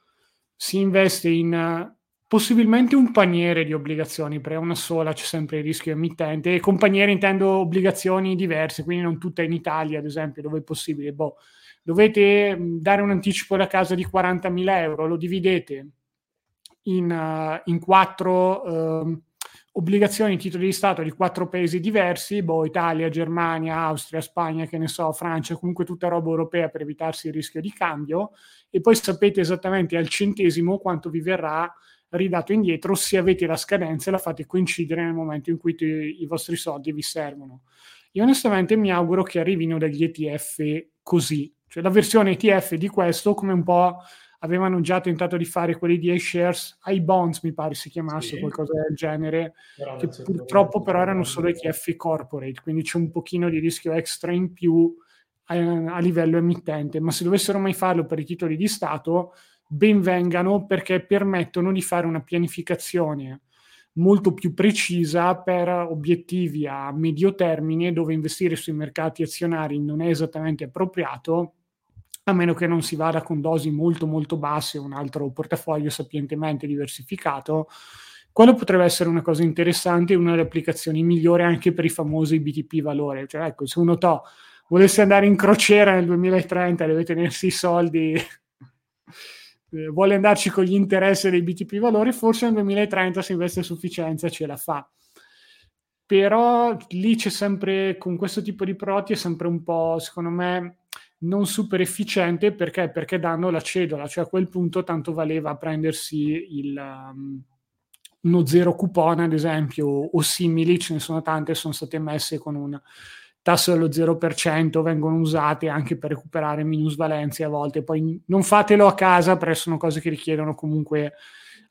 si investe in possibilmente un paniere di obbligazioni, perché una sola c'è sempre il rischio emittente, e con paniere intendo obbligazioni diverse, quindi non tutte in Italia, ad esempio, dove è possibile. Boh, dovete dare un anticipo da casa di 40.000 euro, lo dividete in, uh, in quattro uh, obbligazioni, titoli di Stato di quattro paesi diversi, boh, Italia, Germania, Austria, Spagna, che ne so, Francia, comunque tutta roba europea per evitarsi il rischio di cambio, e poi sapete esattamente al centesimo quanto vi verrà ridato indietro se avete la scadenza e la fate coincidere nel momento in cui i, i vostri soldi vi servono. Io onestamente mi auguro che arrivino degli ETF così, cioè la versione ETF di questo come un po' avevano già tentato di fare quelli di iShares, iBonds mi pare si chiamasse, sì. qualcosa del genere, però che purtroppo però erano solo ETF corporate, quindi c'è un pochino di rischio extra in più a, a livello emittente, ma se dovessero mai farlo per i titoli di Stato, ben vengano perché permettono di fare una pianificazione molto più precisa per obiettivi a medio termine dove investire sui mercati azionari non è esattamente appropriato a meno che non si vada con dosi molto molto basse, un altro portafoglio sapientemente diversificato, quello potrebbe essere una cosa interessante una delle applicazioni migliori anche per i famosi BTP valore. Cioè, ecco, se uno to volesse andare in crociera nel 2030 deve tenersi i soldi, eh, vuole andarci con gli interessi dei BTP valori, forse nel 2030 se investe a sufficienza ce la fa. Però lì c'è sempre, con questo tipo di prodotti è sempre un po', secondo me, non super efficiente perché, perché danno la cedola, cioè a quel punto tanto valeva prendersi il, um, uno zero coupon ad esempio o simili, ce ne sono tante, sono state messe con un tasso dello 0%, vengono usate anche per recuperare minusvalenze a volte, poi non fatelo a casa perché sono cose che richiedono comunque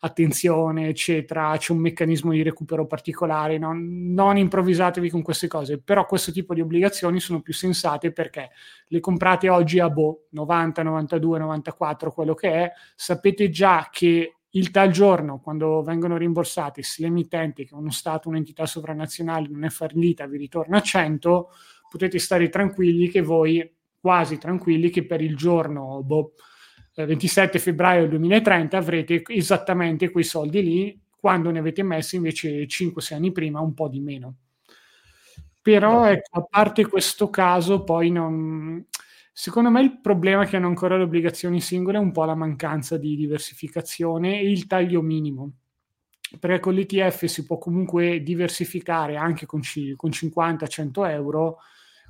attenzione, eccetera, c'è un meccanismo di recupero particolare, non, non, improvvisatevi con queste cose, però questo tipo di obbligazioni sono più sensate perché le comprate oggi a boh, 90, 92, 94, quello che è, sapete già che il tal giorno, quando vengono rimborsati, se l'emittente, che è uno Stato, un'entità sovranazionale, non è fallita, vi ritorna a 100, potete stare tranquilli che voi, quasi tranquilli, che per il giorno boh, 27 eh, febbraio 2030 avrete esattamente quei soldi lì, quando ne avete messi invece 5-6 anni prima un po' di meno. Però ecco, a parte questo caso, poi non, Secondo me il problema che hanno ancora le obbligazioni singole è un po' la mancanza di diversificazione e il taglio minimo. Perché con l'ETF si può comunque diversificare anche con, c- con 50-100 euro,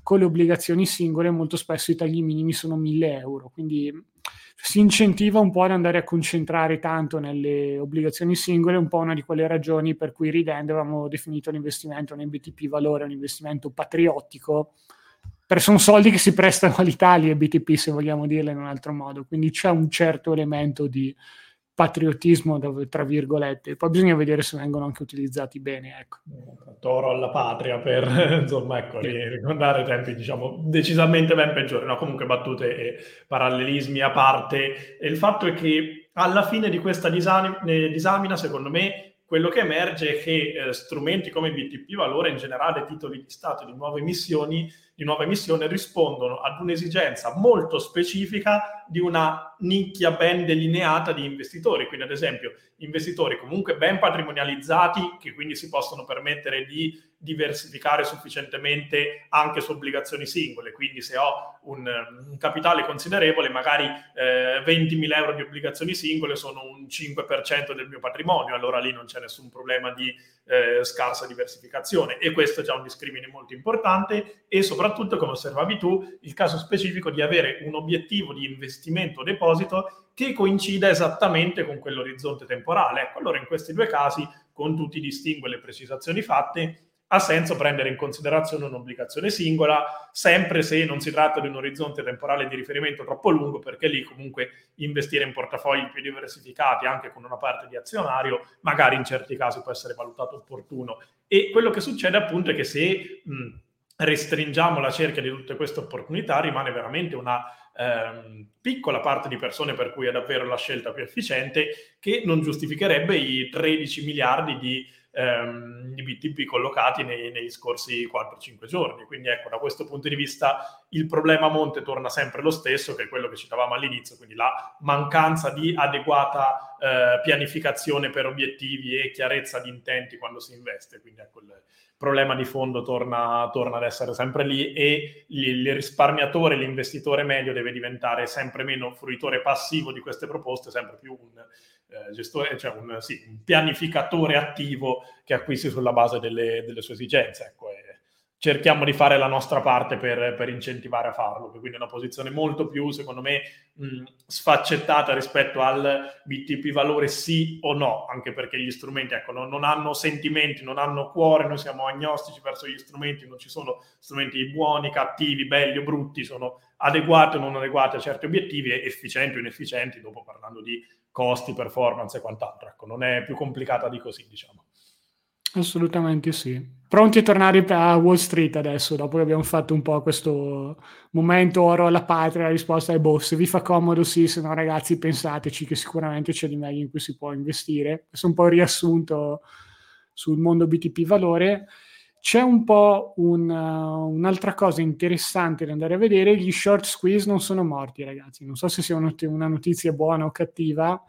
con le obbligazioni singole molto spesso i tagli minimi sono 1000 euro, quindi si incentiva un po' ad andare a concentrare tanto nelle obbligazioni singole, un po' una di quelle ragioni per cui ridendo avevamo definito l'investimento nel BTP valore un investimento patriottico, perché sono soldi che si prestano all'Italia e BTP, se vogliamo dirlo in un altro modo. Quindi c'è un certo elemento di patriottismo, tra virgolette. Poi bisogna vedere se vengono anche utilizzati bene. Ecco. Toro alla patria per insomma, ecco, ricordare tempi diciamo, decisamente ben peggiori. No, comunque battute e parallelismi a parte. E il fatto è che alla fine di questa disamina, secondo me, quello che emerge è che eh, strumenti come BTP Valore, in generale titoli di Stato di nuove emissioni, di nuova emissione rispondono ad un'esigenza molto specifica di una nicchia ben delineata di investitori. Quindi, ad esempio, investitori comunque ben patrimonializzati, che quindi si possono permettere di diversificare sufficientemente anche su obbligazioni singole. Quindi, se ho un, un capitale considerevole, magari eh, 20.000 euro di obbligazioni singole sono un 5% del mio patrimonio, allora lì non c'è nessun problema di eh, scarsa diversificazione. E questo è già un discrimine molto importante. E soprattutto, come osservavi tu, il caso specifico di avere un obiettivo di investimento deposito che coincida esattamente con quell'orizzonte temporale. Ecco, allora in questi due casi, con tutti i distinguo e le precisazioni fatte, ha senso prendere in considerazione un'obbligazione singola, sempre se non si tratta di un orizzonte temporale di riferimento troppo lungo, perché lì comunque investire in portafogli più diversificati, anche con una parte di azionario, magari in certi casi può essere valutato opportuno. E quello che succede appunto è che se mh, restringiamo la cerchia di tutte queste opportunità, rimane veramente una ehm, piccola parte di persone per cui è davvero la scelta più efficiente, che non giustificherebbe i 13 miliardi di, ehm, di BTP collocati nei, negli scorsi 4-5 giorni. Quindi ecco, da questo punto di vista il problema a monte torna sempre lo stesso, che è quello che citavamo all'inizio, quindi la mancanza di adeguata eh, pianificazione per obiettivi e chiarezza di intenti quando si investe. Quindi ecco il, problema di fondo torna, torna ad essere sempre lì e il risparmiatore, l'investitore medio deve diventare sempre meno fruitore passivo di queste proposte, sempre più un, eh, gestore, cioè un, sì, un, pianificatore attivo che acquisti sulla base delle, delle sue esigenze. Ecco, cerchiamo di fare la nostra parte per, per, incentivare a farlo, che quindi è una posizione molto più, secondo me, mh, sfaccettata rispetto al BTP valore sì o no, anche perché gli strumenti ecco, non, non, hanno sentimenti, non hanno cuore, noi siamo agnostici verso gli strumenti, non ci sono strumenti buoni, cattivi, belli o brutti, sono adeguati o non adeguati a certi obiettivi, efficienti o inefficienti, dopo parlando di costi, performance e quant'altro. Ecco, non è più complicata di così, diciamo. Assolutamente sì. Pronti a tornare a Wall Street adesso, dopo che abbiamo fatto un po' questo momento oro alla patria, la risposta è boh, se vi fa comodo sì, se no ragazzi pensateci che sicuramente c'è di meglio in cui si può investire. Questo è un po' il riassunto sul mondo BTP valore. C'è un po' un, uh, un'altra cosa interessante da andare a vedere, gli short squeeze non sono morti ragazzi, non so se sia una notizia buona o cattiva,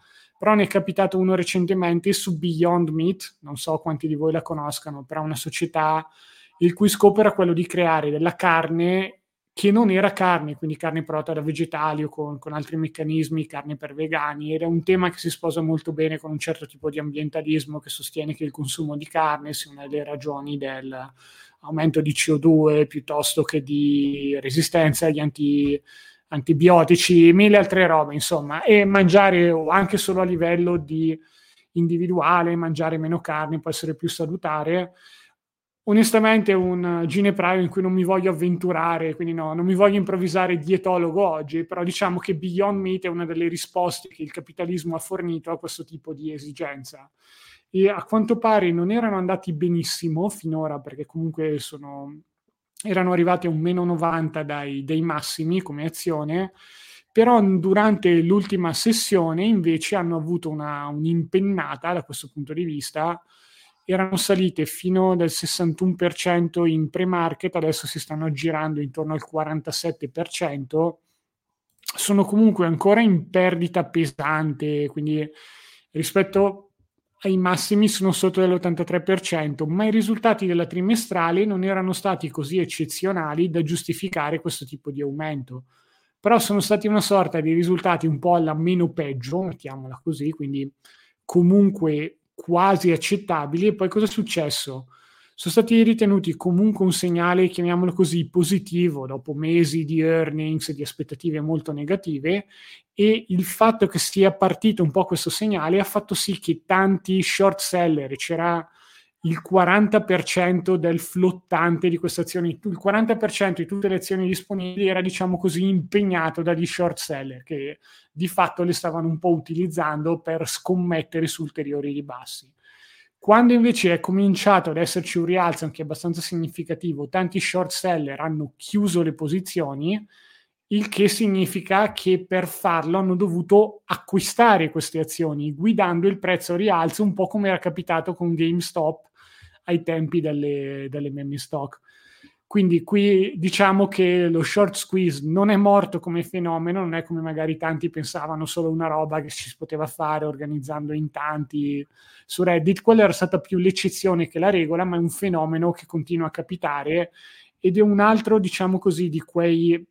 però ne è capitato uno recentemente su Beyond Meat, non so quanti di voi la conoscano, però è una società il cui scopo era quello di creare della carne che non era carne, quindi carne prodotta da vegetali o con, con, altri meccanismi, carne per vegani. Era un tema che si sposa molto bene con un certo tipo di ambientalismo che sostiene che il consumo di carne sia una delle ragioni dell'aumento di CO2 piuttosto che di resistenza agli anti, antibiotici, mille altre robe, insomma. E mangiare anche solo a livello di individuale, mangiare meno carne può essere più salutare onestamente un ginepraio in cui non mi voglio avventurare, quindi no, non mi voglio improvvisare dietologo oggi, però diciamo che Beyond Meat è una delle risposte che il capitalismo ha fornito a questo tipo di esigenza. E a quanto pare non erano andati benissimo finora, perché comunque sono, erano arrivati a un meno 90 dai, dai massimi come azione, però durante l'ultima sessione invece hanno avuto una, un'impennata da questo punto di vista, erano salite fino al 61% in pre-market, adesso si stanno girando intorno al 47%, sono comunque ancora in perdita pesante, quindi rispetto ai massimi sono sotto dell'83%, ma i risultati della trimestrale non erano stati così eccezionali da giustificare questo tipo di aumento. Però sono stati una sorta di risultati un po' alla meno peggio, mettiamola così, quindi comunque quasi accettabili e poi cosa è successo? Sono stati ritenuti comunque un segnale, chiamiamolo così, positivo dopo mesi di earnings e di aspettative molto negative e il fatto che sia partito un po' questo segnale ha fatto sì che tanti short seller, c'era il 40% del flottante di queste azioni, il 40% di tutte le azioni disponibili era diciamo così impegnato dagli short seller che di fatto le stavano un po' utilizzando per scommettere su ulteriori ribassi. Quando invece è cominciato ad esserci un rialzo anche abbastanza significativo, tanti short seller hanno chiuso le posizioni, il che significa che per farlo hanno dovuto acquistare queste azioni, guidando il prezzo rialzo un po' come era capitato con GameStop ai tempi delle, delle meme stock. Quindi qui diciamo che lo short squeeze non è morto come fenomeno, non è come magari tanti pensavano solo una roba che si poteva fare organizzando in tanti su Reddit. Quella era stata più l'eccezione che la regola, ma è un fenomeno che continua a capitare ed è un altro, diciamo così, di quei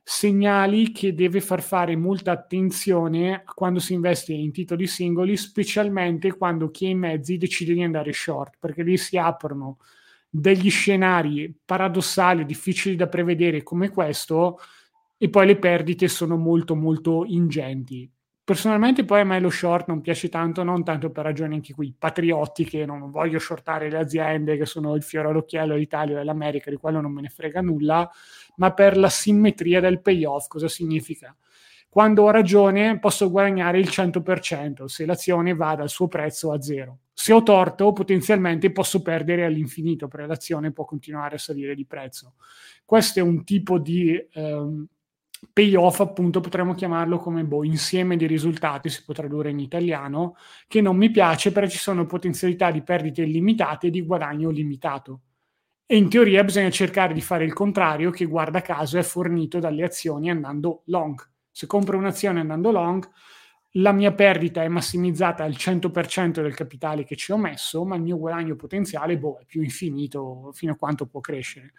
segnali che deve far fare molta attenzione quando si investe in titoli singoli, specialmente quando chi ha i mezzi decide di andare short, perché lì si aprono degli scenari paradossali, difficili da prevedere come questo, e poi le perdite sono molto molto ingenti. Personalmente poi a me lo short non piace tanto, non tanto per ragioni anche qui patriottiche, non voglio shortare le aziende che sono il fiore all'occhiello dell'Italia e dell'America, di quello non me ne frega nulla, ma per la simmetria del payoff. Cosa significa? Quando ho ragione posso guadagnare il 100% se l'azione va dal suo prezzo a zero. Se ho torto, potenzialmente posso perdere all'infinito perché l'azione può continuare a salire di prezzo. Questo è un tipo di... Ehm, payoff, appunto, potremmo chiamarlo come boh, insieme di risultati, si può tradurre in italiano, che non mi piace perché ci sono potenzialità di perdite illimitate e di guadagno limitato. E in teoria bisogna cercare di fare il contrario, che guarda caso è fornito dalle azioni andando long. Se compro un'azione andando long, la mia perdita è massimizzata al 100% del capitale che ci ho messo, ma il mio guadagno potenziale boh, è più infinito fino a quanto può crescere.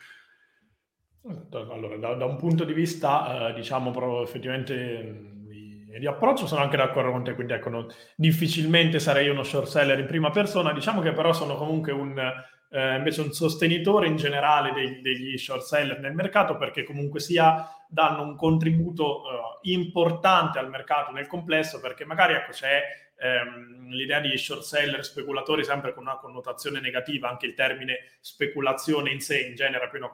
Allora, da, da, un punto di vista, eh, diciamo, proprio effettivamente di, di, approccio, sono anche d'accordo con te, quindi ecco, non, difficilmente sarei uno short seller in prima persona, diciamo che però sono comunque un, eh, invece un sostenitore in generale dei, degli short seller nel mercato, perché comunque sia danno un contributo eh, importante al mercato nel complesso, perché magari ecco, c'è ehm, l'idea di short seller speculatori sempre con una connotazione negativa, anche il termine speculazione in sé in genere ha più una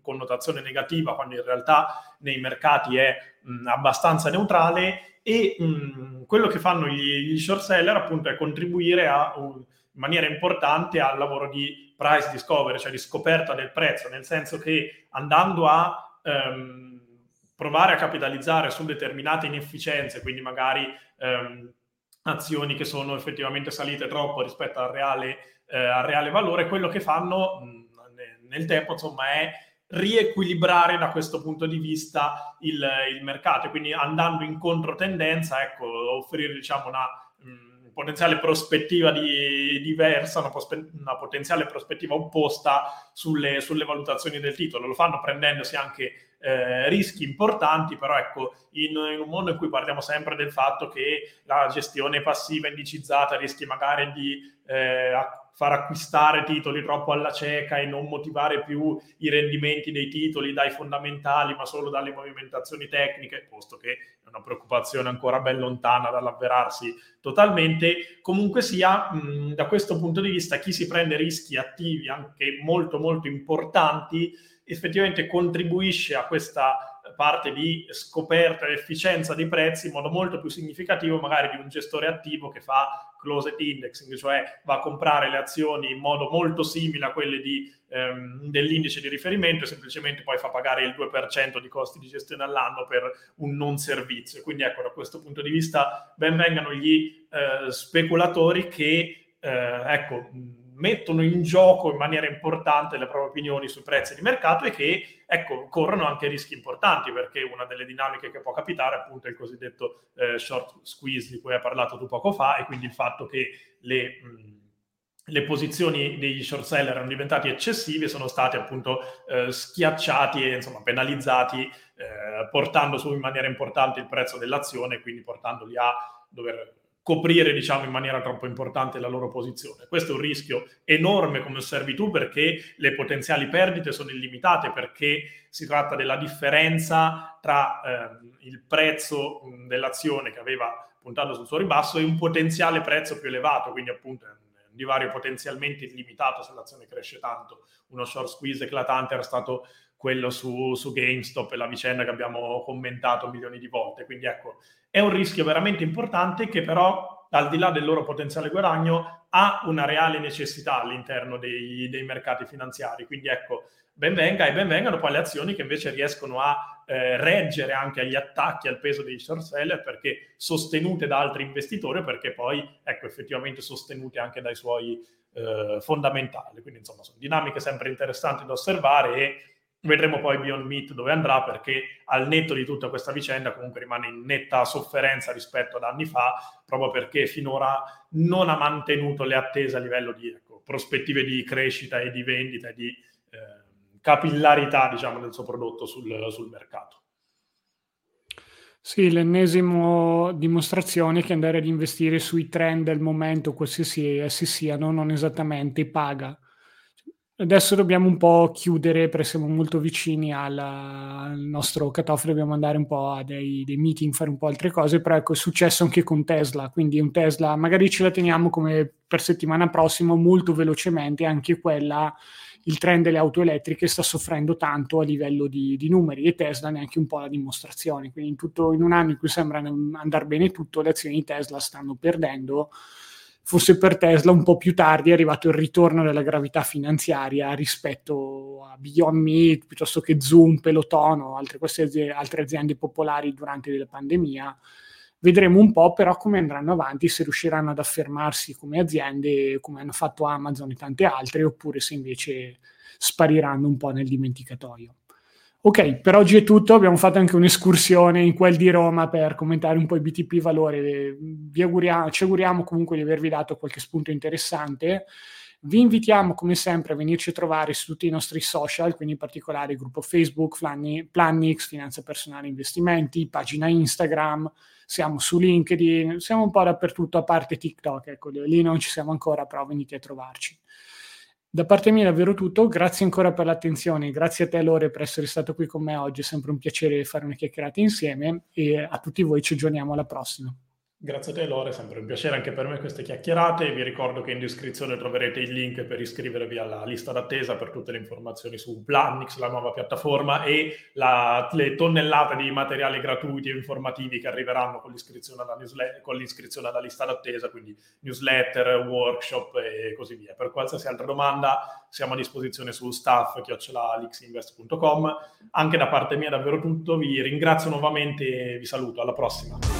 connotazione negativa, quando in realtà nei mercati è mh, abbastanza neutrale e mh, quello che fanno gli, gli, short seller appunto è contribuire a, un, in maniera importante al lavoro di price discovery, cioè di scoperta del prezzo, nel senso che andando a ehm, provare a capitalizzare su determinate inefficienze, quindi magari ehm, azioni che sono effettivamente salite troppo rispetto al reale, eh, al reale valore, quello che fanno mh, nel tempo, insomma, è riequilibrare da questo punto di vista il, il mercato, quindi andando in controtendenza, ecco, offrire diciamo una mh, potenziale prospettiva di, diversa, una, pospe- una, potenziale prospettiva opposta sulle, sulle valutazioni del titolo. Lo fanno prendendosi anche eh, rischi importanti, però ecco, in, in, un mondo in cui parliamo sempre del fatto che la gestione passiva indicizzata rischi magari di eh, far acquistare titoli troppo alla cieca e non motivare più i rendimenti dei titoli dai fondamentali, ma solo dalle movimentazioni tecniche, posto che è una preoccupazione ancora ben lontana dall'avverarsi totalmente. Comunque sia, mh, da questo punto di vista, chi si prende rischi attivi anche molto molto importanti effettivamente contribuisce a questa parte di scoperta e efficienza dei prezzi in modo molto più significativo magari di un gestore attivo che fa closed indexing, cioè va a comprare le azioni in modo molto simile a quelle di, ehm, dell'indice di riferimento e semplicemente poi fa pagare il 2% di costi di gestione all'anno per un non servizio. Quindi ecco, da questo punto di vista ben vengano gli eh, speculatori che, eh, ecco, mettono in gioco in maniera importante le proprie opinioni sui prezzi di mercato e che ecco, corrono anche rischi importanti perché una delle dinamiche che può capitare appunto è il cosiddetto eh, short squeeze di cui hai parlato tu poco fa e quindi il fatto che le, mh, le posizioni degli short seller erano diventate eccessive e sono stati appunto eh, schiacciati e insomma penalizzati eh, portando su in maniera importante il prezzo dell'azione quindi portandoli a dover coprire diciamo in maniera troppo importante la loro posizione. Questo è un rischio enorme come osservi tu perché le potenziali perdite sono illimitate perché si tratta della differenza tra eh, il prezzo dell'azione che aveva puntato sul suo ribasso e un potenziale prezzo più elevato, quindi appunto un divario potenzialmente illimitato se l'azione cresce tanto. Uno short squeeze eclatante era stato quello su, su GameStop e la vicenda che abbiamo commentato milioni di volte. Quindi ecco, è un rischio veramente importante che però, al di là del loro potenziale guadagno, ha una reale necessità all'interno dei, dei mercati finanziari. Quindi ecco, ben venga e ben vengano poi le azioni che invece riescono a eh, reggere anche agli attacchi al peso dei short seller perché sostenute da altri investitori perché poi ecco effettivamente sostenute anche dai suoi eh, fondamentali quindi insomma sono dinamiche sempre interessanti da osservare e Vedremo poi Beyond Meat dove andrà perché al netto di tutta questa vicenda comunque rimane in netta sofferenza rispetto ad anni fa, proprio perché finora non ha mantenuto le attese a livello di ecco, prospettive di crescita e di vendita e di eh, capillarità diciamo, del suo prodotto sul, sul mercato. Sì, l'ennesimo dimostrazione che andare ad investire sui trend del momento, qualsiasi essi siano, non esattamente paga Adesso dobbiamo un po' chiudere perché siamo molto vicini alla, al nostro cut-off, dobbiamo andare un po' a dei, dei, meeting, fare un po' altre cose, però ecco è successo anche con Tesla, quindi un Tesla, magari ce la teniamo come per settimana prossima molto velocemente, anche quella, il trend delle auto elettriche sta soffrendo tanto a livello di, di numeri e Tesla neanche un po' la dimostrazione, quindi in, tutto, in un anno in cui sembra andare bene tutto, le azioni di Tesla stanno perdendo forse per Tesla un po' più tardi è arrivato il ritorno della gravità finanziaria rispetto a Beyond Meat, piuttosto che Zoom, Peloton o altre, aziende, altre aziende popolari durante la pandemia. Vedremo un po' però come andranno avanti, se riusciranno ad affermarsi come aziende, come hanno fatto Amazon e tante altre, oppure se invece spariranno un po' nel dimenticatoio. Ok, per oggi è tutto. Abbiamo fatto anche un'escursione in quel di Roma per commentare un po' i BTP valore. Vi auguriamo, ci auguriamo comunque di avervi dato qualche spunto interessante. Vi invitiamo come sempre a venirci a trovare su tutti i nostri social, quindi in particolare il gruppo Facebook, Plannix, Finanza Personale Investimenti, pagina Instagram, siamo su LinkedIn, siamo un po' dappertutto a parte TikTok, ecco, lì non ci siamo ancora, però venite a trovarci. Da parte mia è davvero tutto, grazie ancora per l'attenzione, grazie a te Lore per essere stato qui con me oggi, è sempre un piacere fare una chiacchierata insieme. E a tutti voi ci aggiorniamo alla prossima. Grazie a te Lore, sempre un piacere anche per me queste chiacchierate. Vi ricordo che in descrizione troverete il link per iscrivervi alla lista d'attesa per tutte le informazioni su Planix, la nuova piattaforma, e la, le tonnellate di materiali gratuiti e informativi che arriveranno con l'iscrizione, alla newsletter, con l'iscrizione alla lista d'attesa, quindi newsletter, workshop e così via. Per qualsiasi altra domanda siamo a disposizione su staff.lixinvest.com. Anche da parte mia davvero tutto, vi ringrazio nuovamente e vi saluto, alla prossima.